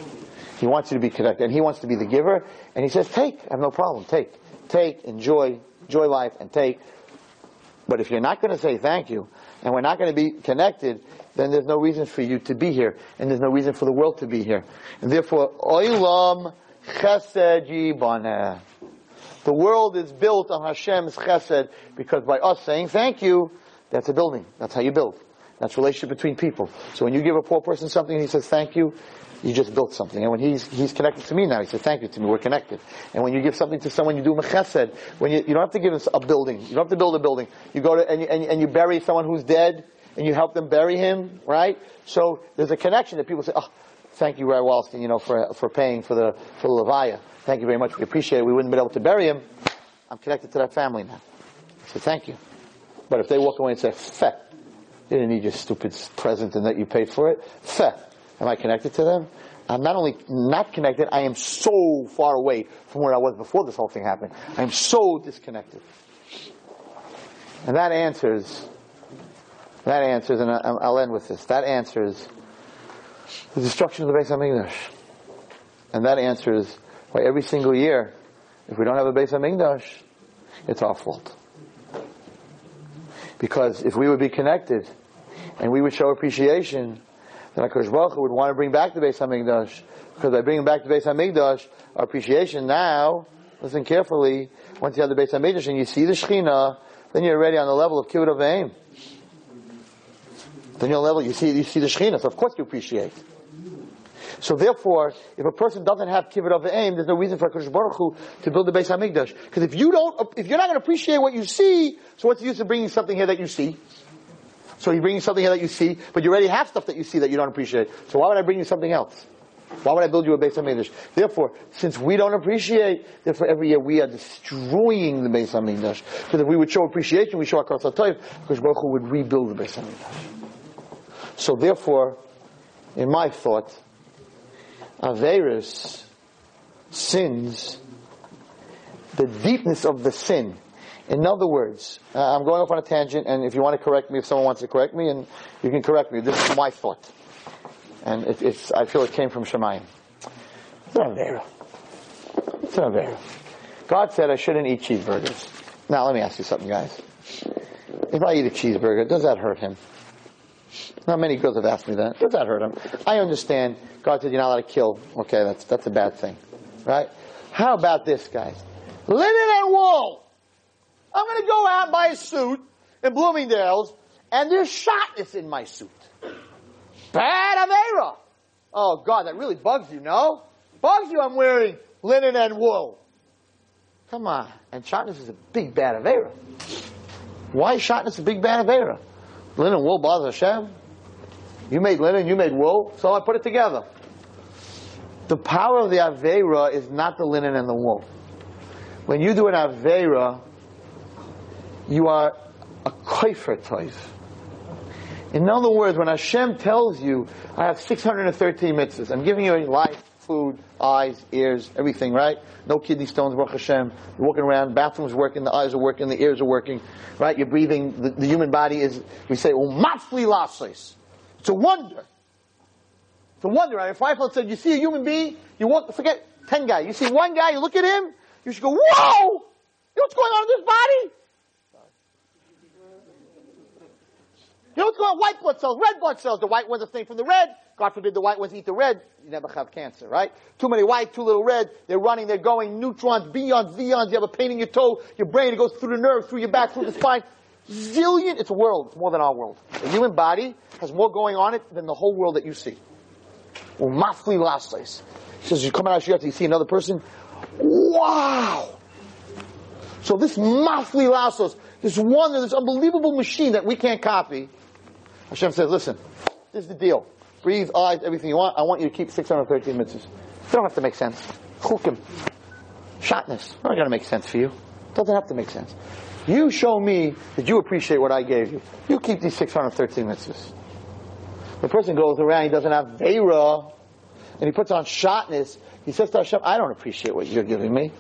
[SPEAKER 2] He wants you to be connected. And He wants to be the giver. And He says, take. I have no problem. Take. Take. Enjoy. Enjoy life and take. But if you're not going to say thank you, and we're not going to be connected, then there's no reason for you to be here, and there's no reason for the world to be here. And therefore, oilam chesed yibaneh. The world is built on Hashem's chesed because by us saying thank you, that's a building. That's how you build. That's relationship between people. So when you give a poor person something and he says thank you, you just built something. And when he's, he's connected to me now, he said, thank you to me, we're connected. And when you give something to someone, you do mechesed. When you, you don't have to give a building. You don't have to build a building. You go to, and you, and, and you bury someone who's dead, and you help them bury him, right? So there's a connection that people say, oh, thank you, Ray Wallerstein, you know, for, for paying for the, for the Levaya. Thank you very much. We appreciate it. We wouldn't have been able to bury him. I'm connected to that family now. So thank you. But if they walk away and say, Feh, you didn't need your stupid present and that you paid for it, Feh, am I connected to them? I'm not only not connected, I am so far away from where I was before this whole thing happened. I am so disconnected. And that answers, that answers, and I'll end with this, that answers the destruction of the Beis HaMikdash. And that answers why every single year, if we don't have a Beis HaMikdash, it's our fault. Because if we would be connected, and we would show appreciation, then HaKadosh Baruch would want to bring back the Beis HaMikdash. Because by bringing back the Beis HaMikdash, our appreciation now, listen carefully, once you have the Beis HaMikdash and you see the Shekhinah, then you're already on the level of Kibbut Aim. Then you're level, you see, you see the Shekhinah, so of course you appreciate. So therefore, if a person doesn't have kibbud av va'em, there's no reason for Hakadosh Baruch Hu to build the Beis Hamikdash. Because if you don't, if you're not going to appreciate what you see, so what's the use of bringing something here that you see? So you're bringing something here that you see, but you already have stuff that you see that you don't appreciate. So why would I bring you something else? Why would I build you a Beis Hamikdash? Therefore, since we don't appreciate, therefore every year we are destroying the Beis Hamikdash. Because if we would show appreciation, we show our because Baruch Hu would rebuild the Beis Hamikdash. So therefore, in my thought, Averis, sins, the deepness of the sin in other words, uh, I'm going off on a tangent, and if you want to correct me, if someone wants to correct me, and you can correct me. This is my thought, and it, it's I feel it came from Shemayim. It's not there. It's not there. God said I shouldn't eat cheeseburgers. Now let me ask you something, guys. If I eat a cheeseburger, does that hurt him? Not many girls have asked me that. Does that hurt him? I understand. God said you're not allowed to kill. Okay, that's that's a bad thing, right? How about this, guys? Linen and wool. I'm going to go out and buy a suit in Bloomingdale's, and there's shatnez in my suit. Bad Avera. Oh God, that really bugs you, no? Bugs you I'm wearing linen and wool. Come on. And shatnez is a big bad Avera. Why is shatnez a big bad Avera? Linen wool bothers Hashem. You made linen, you made wool, so I put it together. The power of the Avera is not the linen and the wool. When you do an Avera, you are a koifer toiv. In other words, when Hashem tells you, I have 613 mitzvahs, I'm giving you life, food, eyes, ears, everything, right? No kidney stones, Baruch Hashem. You're walking around, bathrooms working, the eyes are working, the ears are working, right? You're breathing, the, the human body is, we say, umafli la'asos. It's a wonder. It's a wonder. Right? If Feifel said, you see a human being, you walk, forget 10 guys. You see one guy, you look at him, you should go, whoa! You know what's going on in this body? You know what's going on? White blood cells, red blood cells. The white ones abstain from the red. God forbid the white ones eat the red. You never have cancer, right? Too many white, too little red. They're running, they're going. Neutrons, beyond, vions. You have a pain in your toe, your brain. It goes through the nerve, through your back, through the spine. Zillion. It's a world. It's more than our world. The human body has more going on it than the whole world that you see. Umafli la'asos. He says, you come out of Shiata, you see another person. Wow! So this mafli la'asos, this wonder, this unbelievable machine that we can't copy, Hashem says, listen, this is the deal. Breathe, eyes, everything you want. I want you to keep 613 mitzvahs. They don't have to make sense. Chukim. Shatnez. Not going to make sense for you. Doesn't have to make sense. You show me that you appreciate what I gave you. You keep these 613 mitzvahs. The person goes around, he doesn't have Vera, and he puts on shatnez. He says to Hashem, I don't appreciate what you're giving me.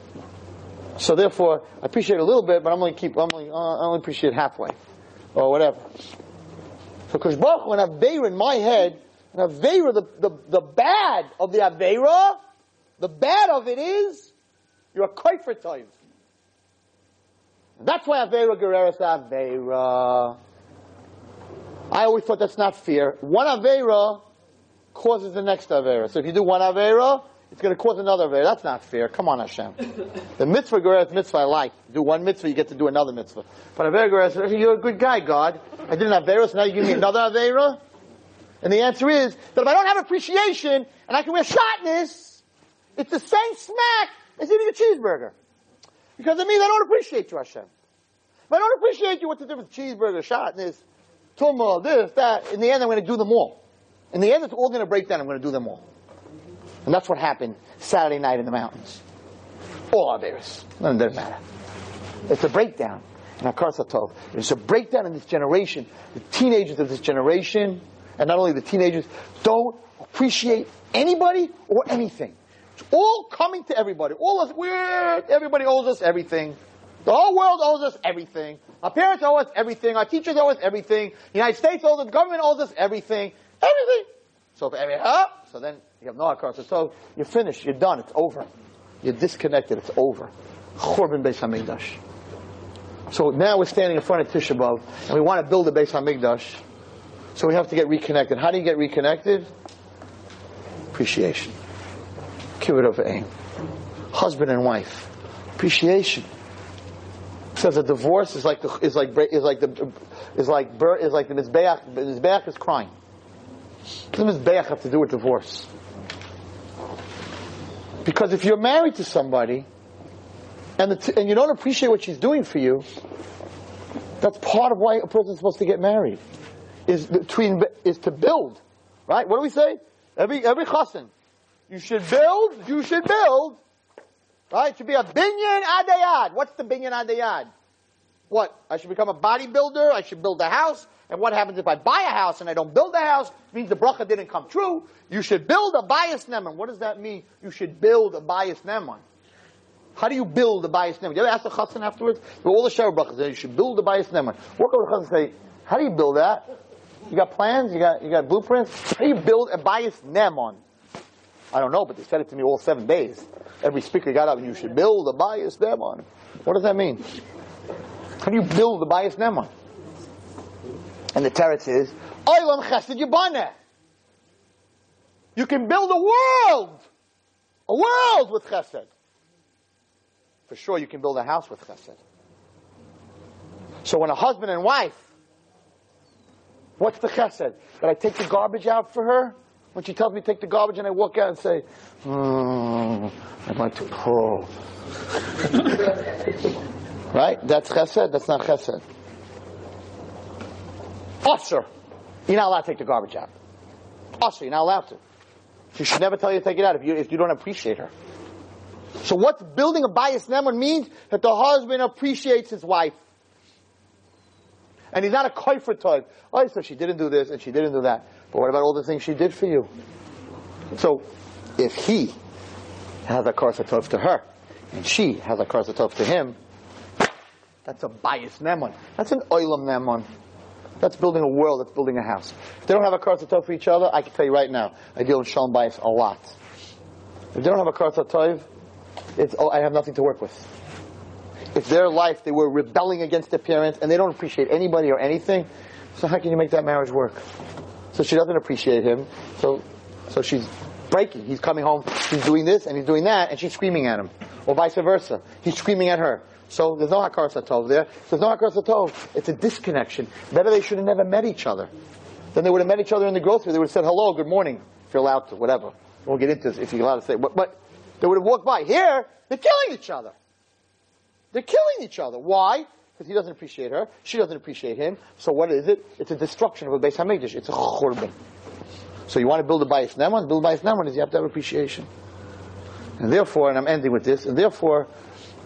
[SPEAKER 2] So therefore, I appreciate a little bit, but I'm only keep, I'm only, uh, I only appreciate halfway. Or whatever. So Kosh Baruch when Aveira in my head, and Aveira, the, the, the bad of the Aveira, the bad of it is, you're a koifer toiv. That's why Aveira Goreres Aveira. I always thought that's not fair. One Avera causes the next Avera. So if you do one Avera, it's going to cause another Avera. That's not fair. Come on, Hashem. *laughs* The mitzvah Geras mitzvah I like. Do one mitzvah, you get to do another mitzvah. But Avera Geras, you're a good guy, God. I did an Avera, so now you give me another Avera? And the answer is that if I don't have appreciation and I can wear shatnez, it's the same smack as eating a cheeseburger. Because it means I don't appreciate you, Hashem. If I don't appreciate you, what's the difference? Cheeseburger, shatnez, tumah, this, that. In the end, I'm going to do them all. In the end, it's all going to break down. I'm going to do them all. And that's what happened Saturday night in the mountains. All our bears. None doesn't matter. It's a breakdown in Hakaras HaToiv. It's a breakdown in this generation. The teenagers of this generation, and not only the teenagers, don't appreciate anybody or anything. It's all coming to everybody. All us, we're, everybody owes us everything. The whole world owes us everything. Our parents owe us everything. Our teachers owe us everything. The United States owes us, the government owes us everything. Everything. So if every, huh? So then you have no Akar So you're finished. You're done. It's over. You're disconnected. It's over. Churban Beis Hamikdash. So now we're standing in front of Tisha B'Av, and we want to build a Beis Hamikdash. So we have to get reconnected. How do you get reconnected? Appreciation. Kibbud Av Va'Em. Husband and wife. Appreciation. Says a divorce is like the, is like is like the is like is like the mizbeach. Mizbeach is crying. What does mizbeach have to do with divorce? Because if you're married to somebody and t- and you don't appreciate what she's doing for you, that's part of why a person's supposed to get married. Is between is to build, right? What do we say? Every every chassan, you should build. You should build. Right? It should be a binyan adei ad. What's the binyan adei ad? What? I should become a bodybuilder. I should build a house. And what happens if I buy a house and I don't build a house? It means the bracha didn't come true. You should build a bayis neman. What does that mean? You should build a bayis neman. How do you build a bayis neman? You ever ask the chassan afterwards? For all the sheva brachas, you should build a bayis neman. What over the chassan say, how do you build that? You got plans? You got you got blueprints? How do you build a bayis neman? I don't know, but they said it to me all seven days. Every speaker got up and you should build a bayis neman. What does that mean? How do you build a bayis neman? And the teretz is, Oilam chesed yibaneh. You can build a world. A world with chesed. For sure you can build a house with chesed. So when a husband and wife, what's the chesed? That I take the garbage out for her? When she tells me to take the garbage and I walk out and say, hmm, I'd like to pull. *laughs* right? That's chesed, that's not chesed. Usser, you're not allowed to take the garbage out. Usser, you're not allowed to. She should never tell you to take it out if you, if you don't appreciate her. So what's building a bayis neman means that the husband appreciates his wife. And he's not a koifer toiv. Oh, so she didn't do this and she didn't do that. But what about all the things she did for you? So, if he has a karsatov to her, and she has a karsatov to him, that's a bayis neman. That's an oilam neman. That's building a world. That's building a house. If they don't have a karsatov for each other, I can tell you right now, I deal with shalom bayis a lot. If they don't have a karsatov, it's oh, I have nothing to work with. If their life they were rebelling against their parents and they don't appreciate anybody or anything, so how can you make that marriage work? So she doesn't appreciate him. So, so she's breaking. He's coming home. He's doing this and he's doing that, and she's screaming at him, or vice versa. He's screaming at her. So there's no hakaras hatoiv there. There's no hakaras hatoiv. It's a disconnection. Better they should have never met each other. Then they would have met each other in the grocery. They would have said hello, good morning, if you're allowed to, whatever. We'll get into this if you're allowed to say. But, but they would have walked by. Here, they're killing each other. They're killing each other. Why? because he doesn't appreciate her, she doesn't appreciate him. So what is it? It's a destruction of a Beis Hamikdash. It's a churban. So you want to build a Bayis Neman? Build a Bayis Neman is you have to have appreciation. And therefore, and I'm ending with this, and therefore,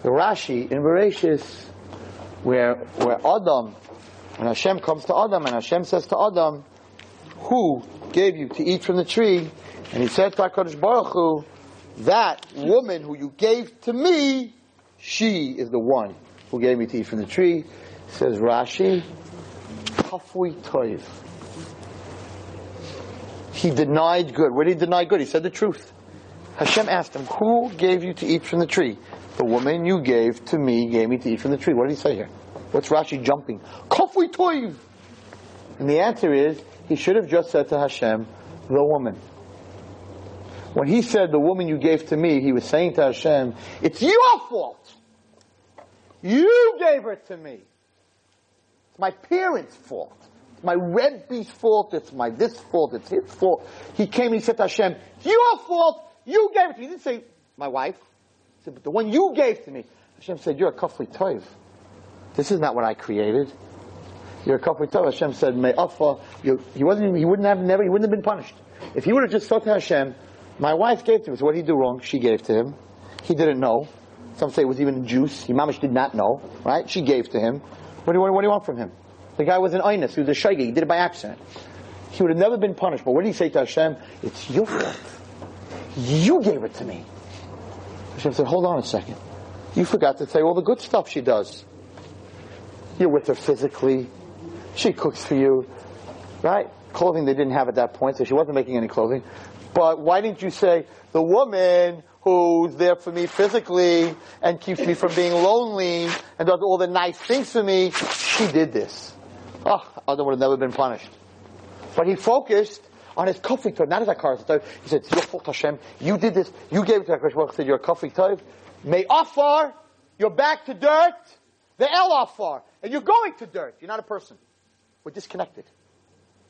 [SPEAKER 2] the Rashi in Bereshis, where, where Adam, when Hashem comes to Adam, and Hashem says to Adam, who gave you to eat from the tree? And he said to HaKadosh Baruch Hu, that woman who you gave to me, she is the one who gave me to eat from the tree. Says Rashi, Kafui Toiv. He denied good. What did he deny good? He said the truth. Hashem asked him, Who gave you to eat from the tree? The woman you gave to me gave me to eat from the tree. What did he say here? What's Rashi jumping? Kafui Toiv. And the answer is, he should have just said to Hashem, the woman. When he said, the woman you gave to me, he was saying to Hashem, it's your fault. You gave it to me. It's my parents' fault. It's my red beast's fault. It's my this fault. It's his fault. He came and he said to Hashem, it's your fault. You gave it to me. He didn't say, my wife. He said, but the one you gave to me. Hashem said, you're a kafli toiv. This is not what I created. You're a kafli toiv. Hashem said, may. He wasn't, he wouldn't have never, he wouldn't have been punished. If he would have just said to Hashem, my wife gave to me. So what did he do wrong? She gave to him. He didn't know. Some say it was even juice. He mamish did not know, right? She gave to him. What do you, what do you want from him? The guy was an einus. He was a shaygay. He did it by accident. He would have never been punished. But what did he say to Hashem? It's your fault. You gave it to me. Hashem said, hold on a second. You forgot to say all the good stuff she does. You're with her physically. She cooks for you. Right? Clothing they didn't have at that point, so she wasn't making any clothing. But why didn't you say, the woman who's there for me physically and keeps me from being lonely and does all the nice things for me, she did this. Ah, oh, Adam would have never been punished. But he focused on his kafik tov, not his akar tov. He said, it's your fault Hashem. You did this. You gave it to Hakadosh Baruch said, you're a kafik tov. May afar, you're back to dirt. The el afar. And you're going to dirt. You're not a person. We're disconnected.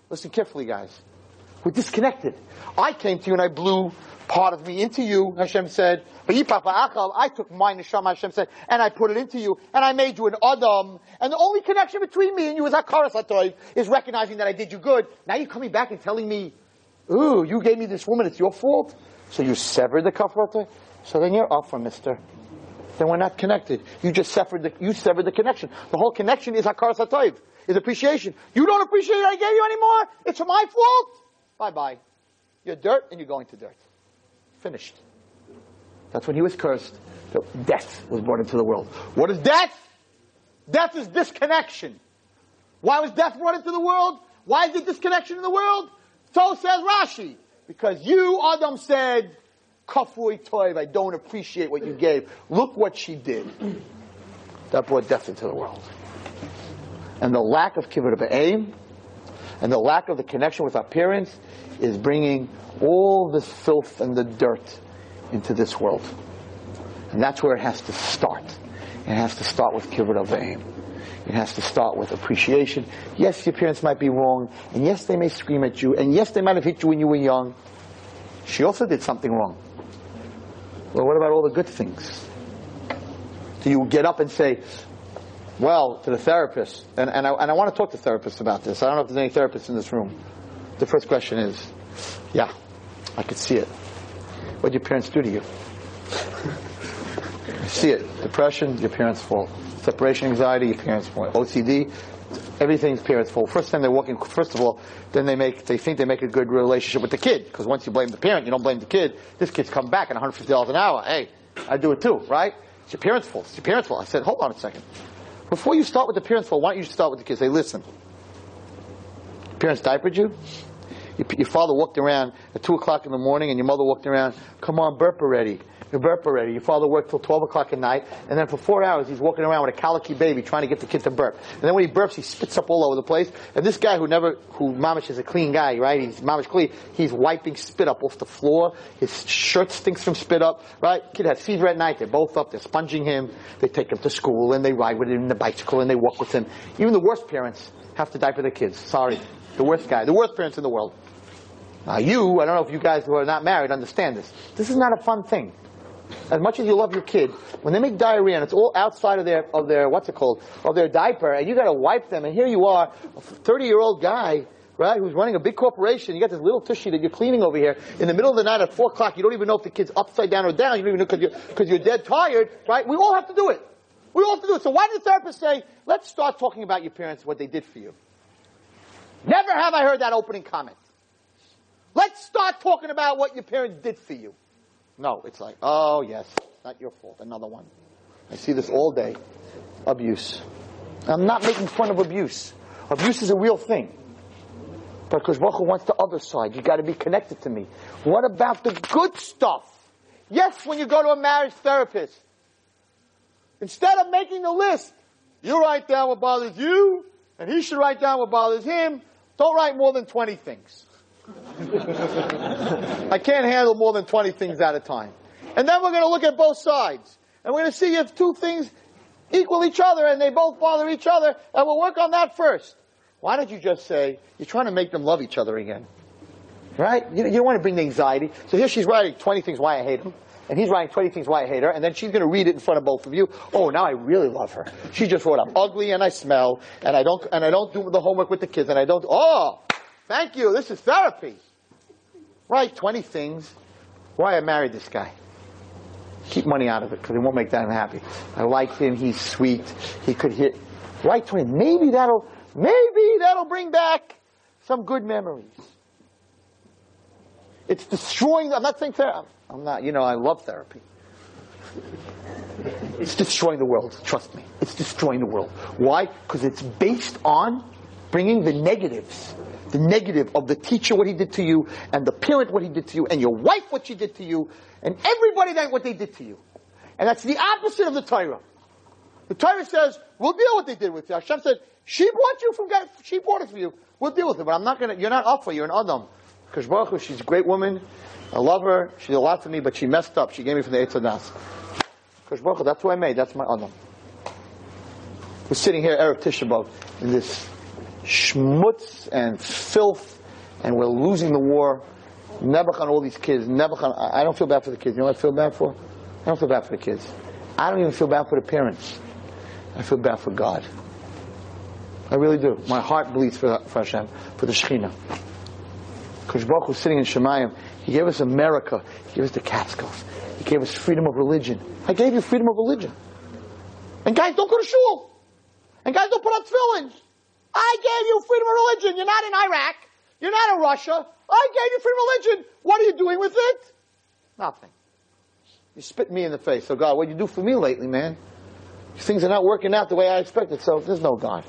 [SPEAKER 2] Listen carefully, guys. We're disconnected. I came to you and I blew part of me into you, Hashem said. I took my neshama, Hashem said, and I put it into you, and I made you an Adam. And the only connection between me and you is Hakaras HaToiv, is recognizing that I did you good. Now you're coming back and telling me, ooh, you gave me this woman, it's your fault? So you severed the kafarata? So then you're off from mister. Then we're not connected. You just severed the, you severed the connection. The whole connection is Hakaras HaToiv, is appreciation. You don't appreciate I gave you anymore? It's my fault? Bye bye. You're dirt and you're going to dirt. Finished. That's when he was cursed. So death was brought into the world. What is death? Death is disconnection. Why was death brought into the world? Why is there disconnection in the world? So says Rashi. Because you, Adam, said, Kafui Toiv, I don't appreciate what you gave. Look what she did. That brought death into the world. And the lack of kibbut aim and the lack of the connection with our parents is bringing all the filth and the dirt into this world. And that's where it has to start. It has to start with kibbud av va'em. It has to start with appreciation. Yes, your parents might be wrong, and yes, they may scream at you, and yes, they might have hit you when you were young. She also did something wrong. Well, what about all the good things? Do you get up and say, well, to the therapist, and, and, I, and I want to talk to therapists about this. I don't know if there's any therapists in this room. The first question is, yeah, I could see it. What did your parents do to you? *laughs* see it. Depression, your parents' fault. Separation anxiety, your parents' fault. OCD, everything's parents' fault. First time they're walking, first of all, then they make, they think they make a good relationship with the kid. Because once you blame the parent, you don't blame the kid. This kid's come back at $150 an hour. Hey, I do it too, right? It's your parents' fault. It's your parents' fault. I said, hold on a second. Before you start with the parents' fault, why don't you start with the kids? Say, listen, parents diapered you? Your, father walked around at 2 o'clock in the morning and your mother walked around, come on, burp already. Already. Your father worked till 12 o'clock at night, and then for four hours he's walking around with a colicky baby trying to get the kid to burp. And then when he burps, he spits up all over the place. And this guy who never, who mamish is a clean guy, right? He's mamish clean. He's wiping spit up off the floor. His shirt stinks from spit up, right? Kid has fever at night. They're both up. They're sponging him. They take him to school and they ride with him in the bicycle and they walk with him. Even the worst parents have to diaper their kids. Sorry. The worst guy. The worst parents in the world. Now you, I don't know if you guys who are not married understand this. This is not a fun thing. As much as you love your kid, when they make diarrhea and it's all outside of their, of their, what's it called, of their diaper, and you gotta wipe them, and here you are, a 30 year old guy, right, who's running a big corporation, you got this little tushy that you're cleaning over here, in the middle of the night at 4 o'clock, you don't even know if the kid's upside down or down, you don't even know because you're, cause you're dead tired, right? We all have to do it. We all have to do it. So why did the therapist say, let's start talking about your parents, what they did for you? Never have I heard that opening comment. Let's start talking about what your parents did for you. No, it's like, oh yes, not your fault. Another one. I see this all day. Abuse. I'm not making fun of abuse. Abuse is a real thing. But because wants the other side. You got to be connected to me. What about the good stuff? Yes, when you go to a marriage therapist, instead of making the list, you write down what bothers you, and he should write down what bothers him. don't write more than 20 things. I can't handle more than 20 things at a time. And then we're going to look at both sides. And we're going to see if two things equal each other and they both bother each other, and we'll work on that first. Why don't you just say, you're trying to make them love each other again? Right? You, you don't want to bring the anxiety. So here she's writing 20 things why I hate him. And he's writing 20 things why I hate her, and then she's going to read it in front of both of you. Oh, now I really love her. She just wrote, I'm ugly and I smell, and I don't, and I don't do the homework with the kids, and I don't, oh, thank you, this is therapy. Write 20 things why I married this guy. Keep money out of it, because it won't make them happy. I like him, he's sweet, he could hit, write 20, maybe that'll, maybe that'll bring back some good memories. It's destroying, I'm not saying therapy, I'm not, you know, I love therapy. It's destroying the world, trust me. It's destroying the world. Why? Because it's based on bringing the negatives. The negative of the teacher, what he did to you, and the parent, what he did to you, and your wife, what she did to you, and everybody that what they did to you. And that's the opposite of the Torah. The Torah says, we'll deal with what they did with you. Hashem said, she brought you from God, she brought it for you. We'll deal with it, but I'm not gonna, you're not up for, you're an Adam. Because Baruch she's a great woman. I love her. She did a lot for me, but she messed up. She gave me from the Eitz Das. Because Baruch that's who I made. That's my Adam. We're sitting here, Erev Tisha in this schmutz and filth, and we're losing the war. Nebuchadnezzar, all these kids. Nebuchadnezzar, I don't feel bad for the kids. You know what I feel bad for? I don't feel bad for the kids. I don't even feel bad for the parents. I feel bad for God. I really do. My heart bleeds for, for Hashem, for the Shekhinah. Because Baruch was sitting in Shemayim. He gave us America. He gave us the Catskills. He gave us freedom of religion. I gave you freedom of religion. And guys, don't go to shul. And guys, don't put on tefillin. I gave you freedom of religion. You're not in Iraq. You're not in Russia. I gave you freedom of religion. What are you doing with it? Nothing. You spit me in the face. So God, what you do for me lately, man? Things are not working out the way I expected. So there's no God.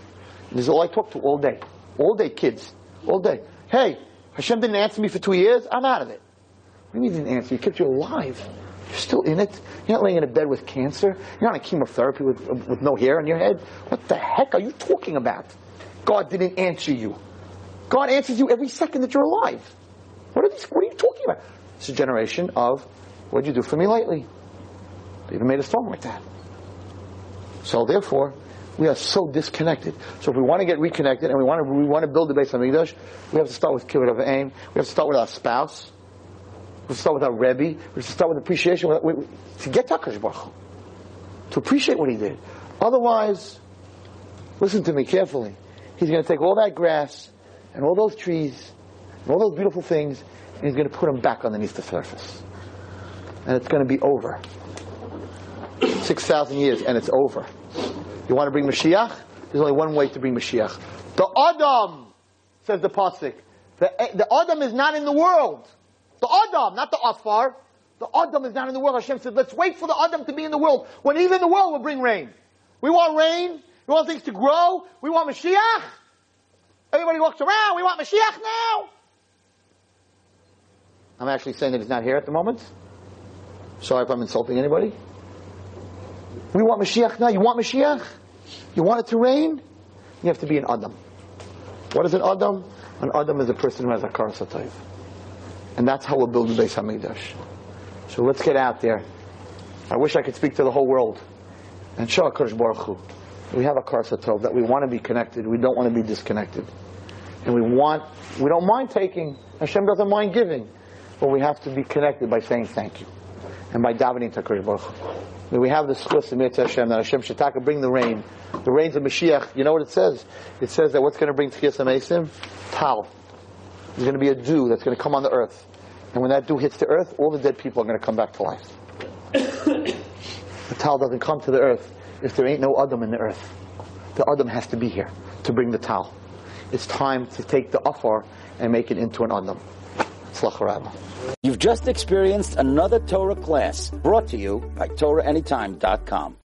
[SPEAKER 2] This is all I talk to all day. All day, kids. All day. Hey, Hashem didn't answer me for two years. I'm out of it. What do you mean he didn't answer? He kept you alive. You're still in it. You're not laying in a bed with cancer. You're not on chemotherapy with, with no hair on your head. What the heck are you talking about? God didn't answer you. God answers you every second that you're alive. What are these? What are you talking about? It's a generation of what did you do for me lately? They even made a song like that. So therefore, we are so disconnected. So if we want to get reconnected and we want to we want to build the Beis HaMikdash, we have to start with kibbud av va'em. We have to start with our spouse. We have to start with our Rebbe. We have to start with appreciation we, we, to get Takash Baruch to appreciate what he did. Otherwise, listen to me carefully. He's going to take all that grass and all those trees and all those beautiful things and he's going to put them back underneath the surface. And it's going to be over. 6,000 years and it's over. You want to bring Mashiach? There's only one way to bring Mashiach. The Adam, says the Pasuk. The, the Adam is not in the world. The Adam, not the Afar. The Adam is not in the world. Hashem said, let's wait for the Adam to be in the world. When even the world will bring rain. We want rain. We want things to grow. We want Mashiach. Everybody walks around. We want Mashiach now. I'm actually saying that he's not here at the moment. Sorry if I'm insulting anybody. We want Mashiach now. You want Mashiach? You want it to rain? You have to be an Adam. What is an Adam? An Adam is a person who has a Karsatayv. And that's how we'll build the Beis HaMikdash. So let's get out there. I wish I could speak to the whole world. And show HaKadosh Baruch Hu. We have a Karsatov that we want to be connected. We don't want to be disconnected. And we want, we don't mind taking. Hashem doesn't mind giving. But we have to be connected by saying thank you. And by davening to HaKadosh Baruch. We have the schus of Hashem that Hashem Shataka bring the rain. The rains of Mashiach. You know what it says? It says that what's going to bring Tchias HaMesim? Tal. There's going to be a dew that's going to come on the earth. And when that dew hits the earth, all the dead people are going to come back to life. *coughs* the Tal doesn't come to the earth if there ain't no Adam in the earth. The Adam has to be here to bring the Tal. It's time to take the Afar and make it into an Adam.
[SPEAKER 1] You've just experienced another Torah class brought to you by TorahAnytime.com.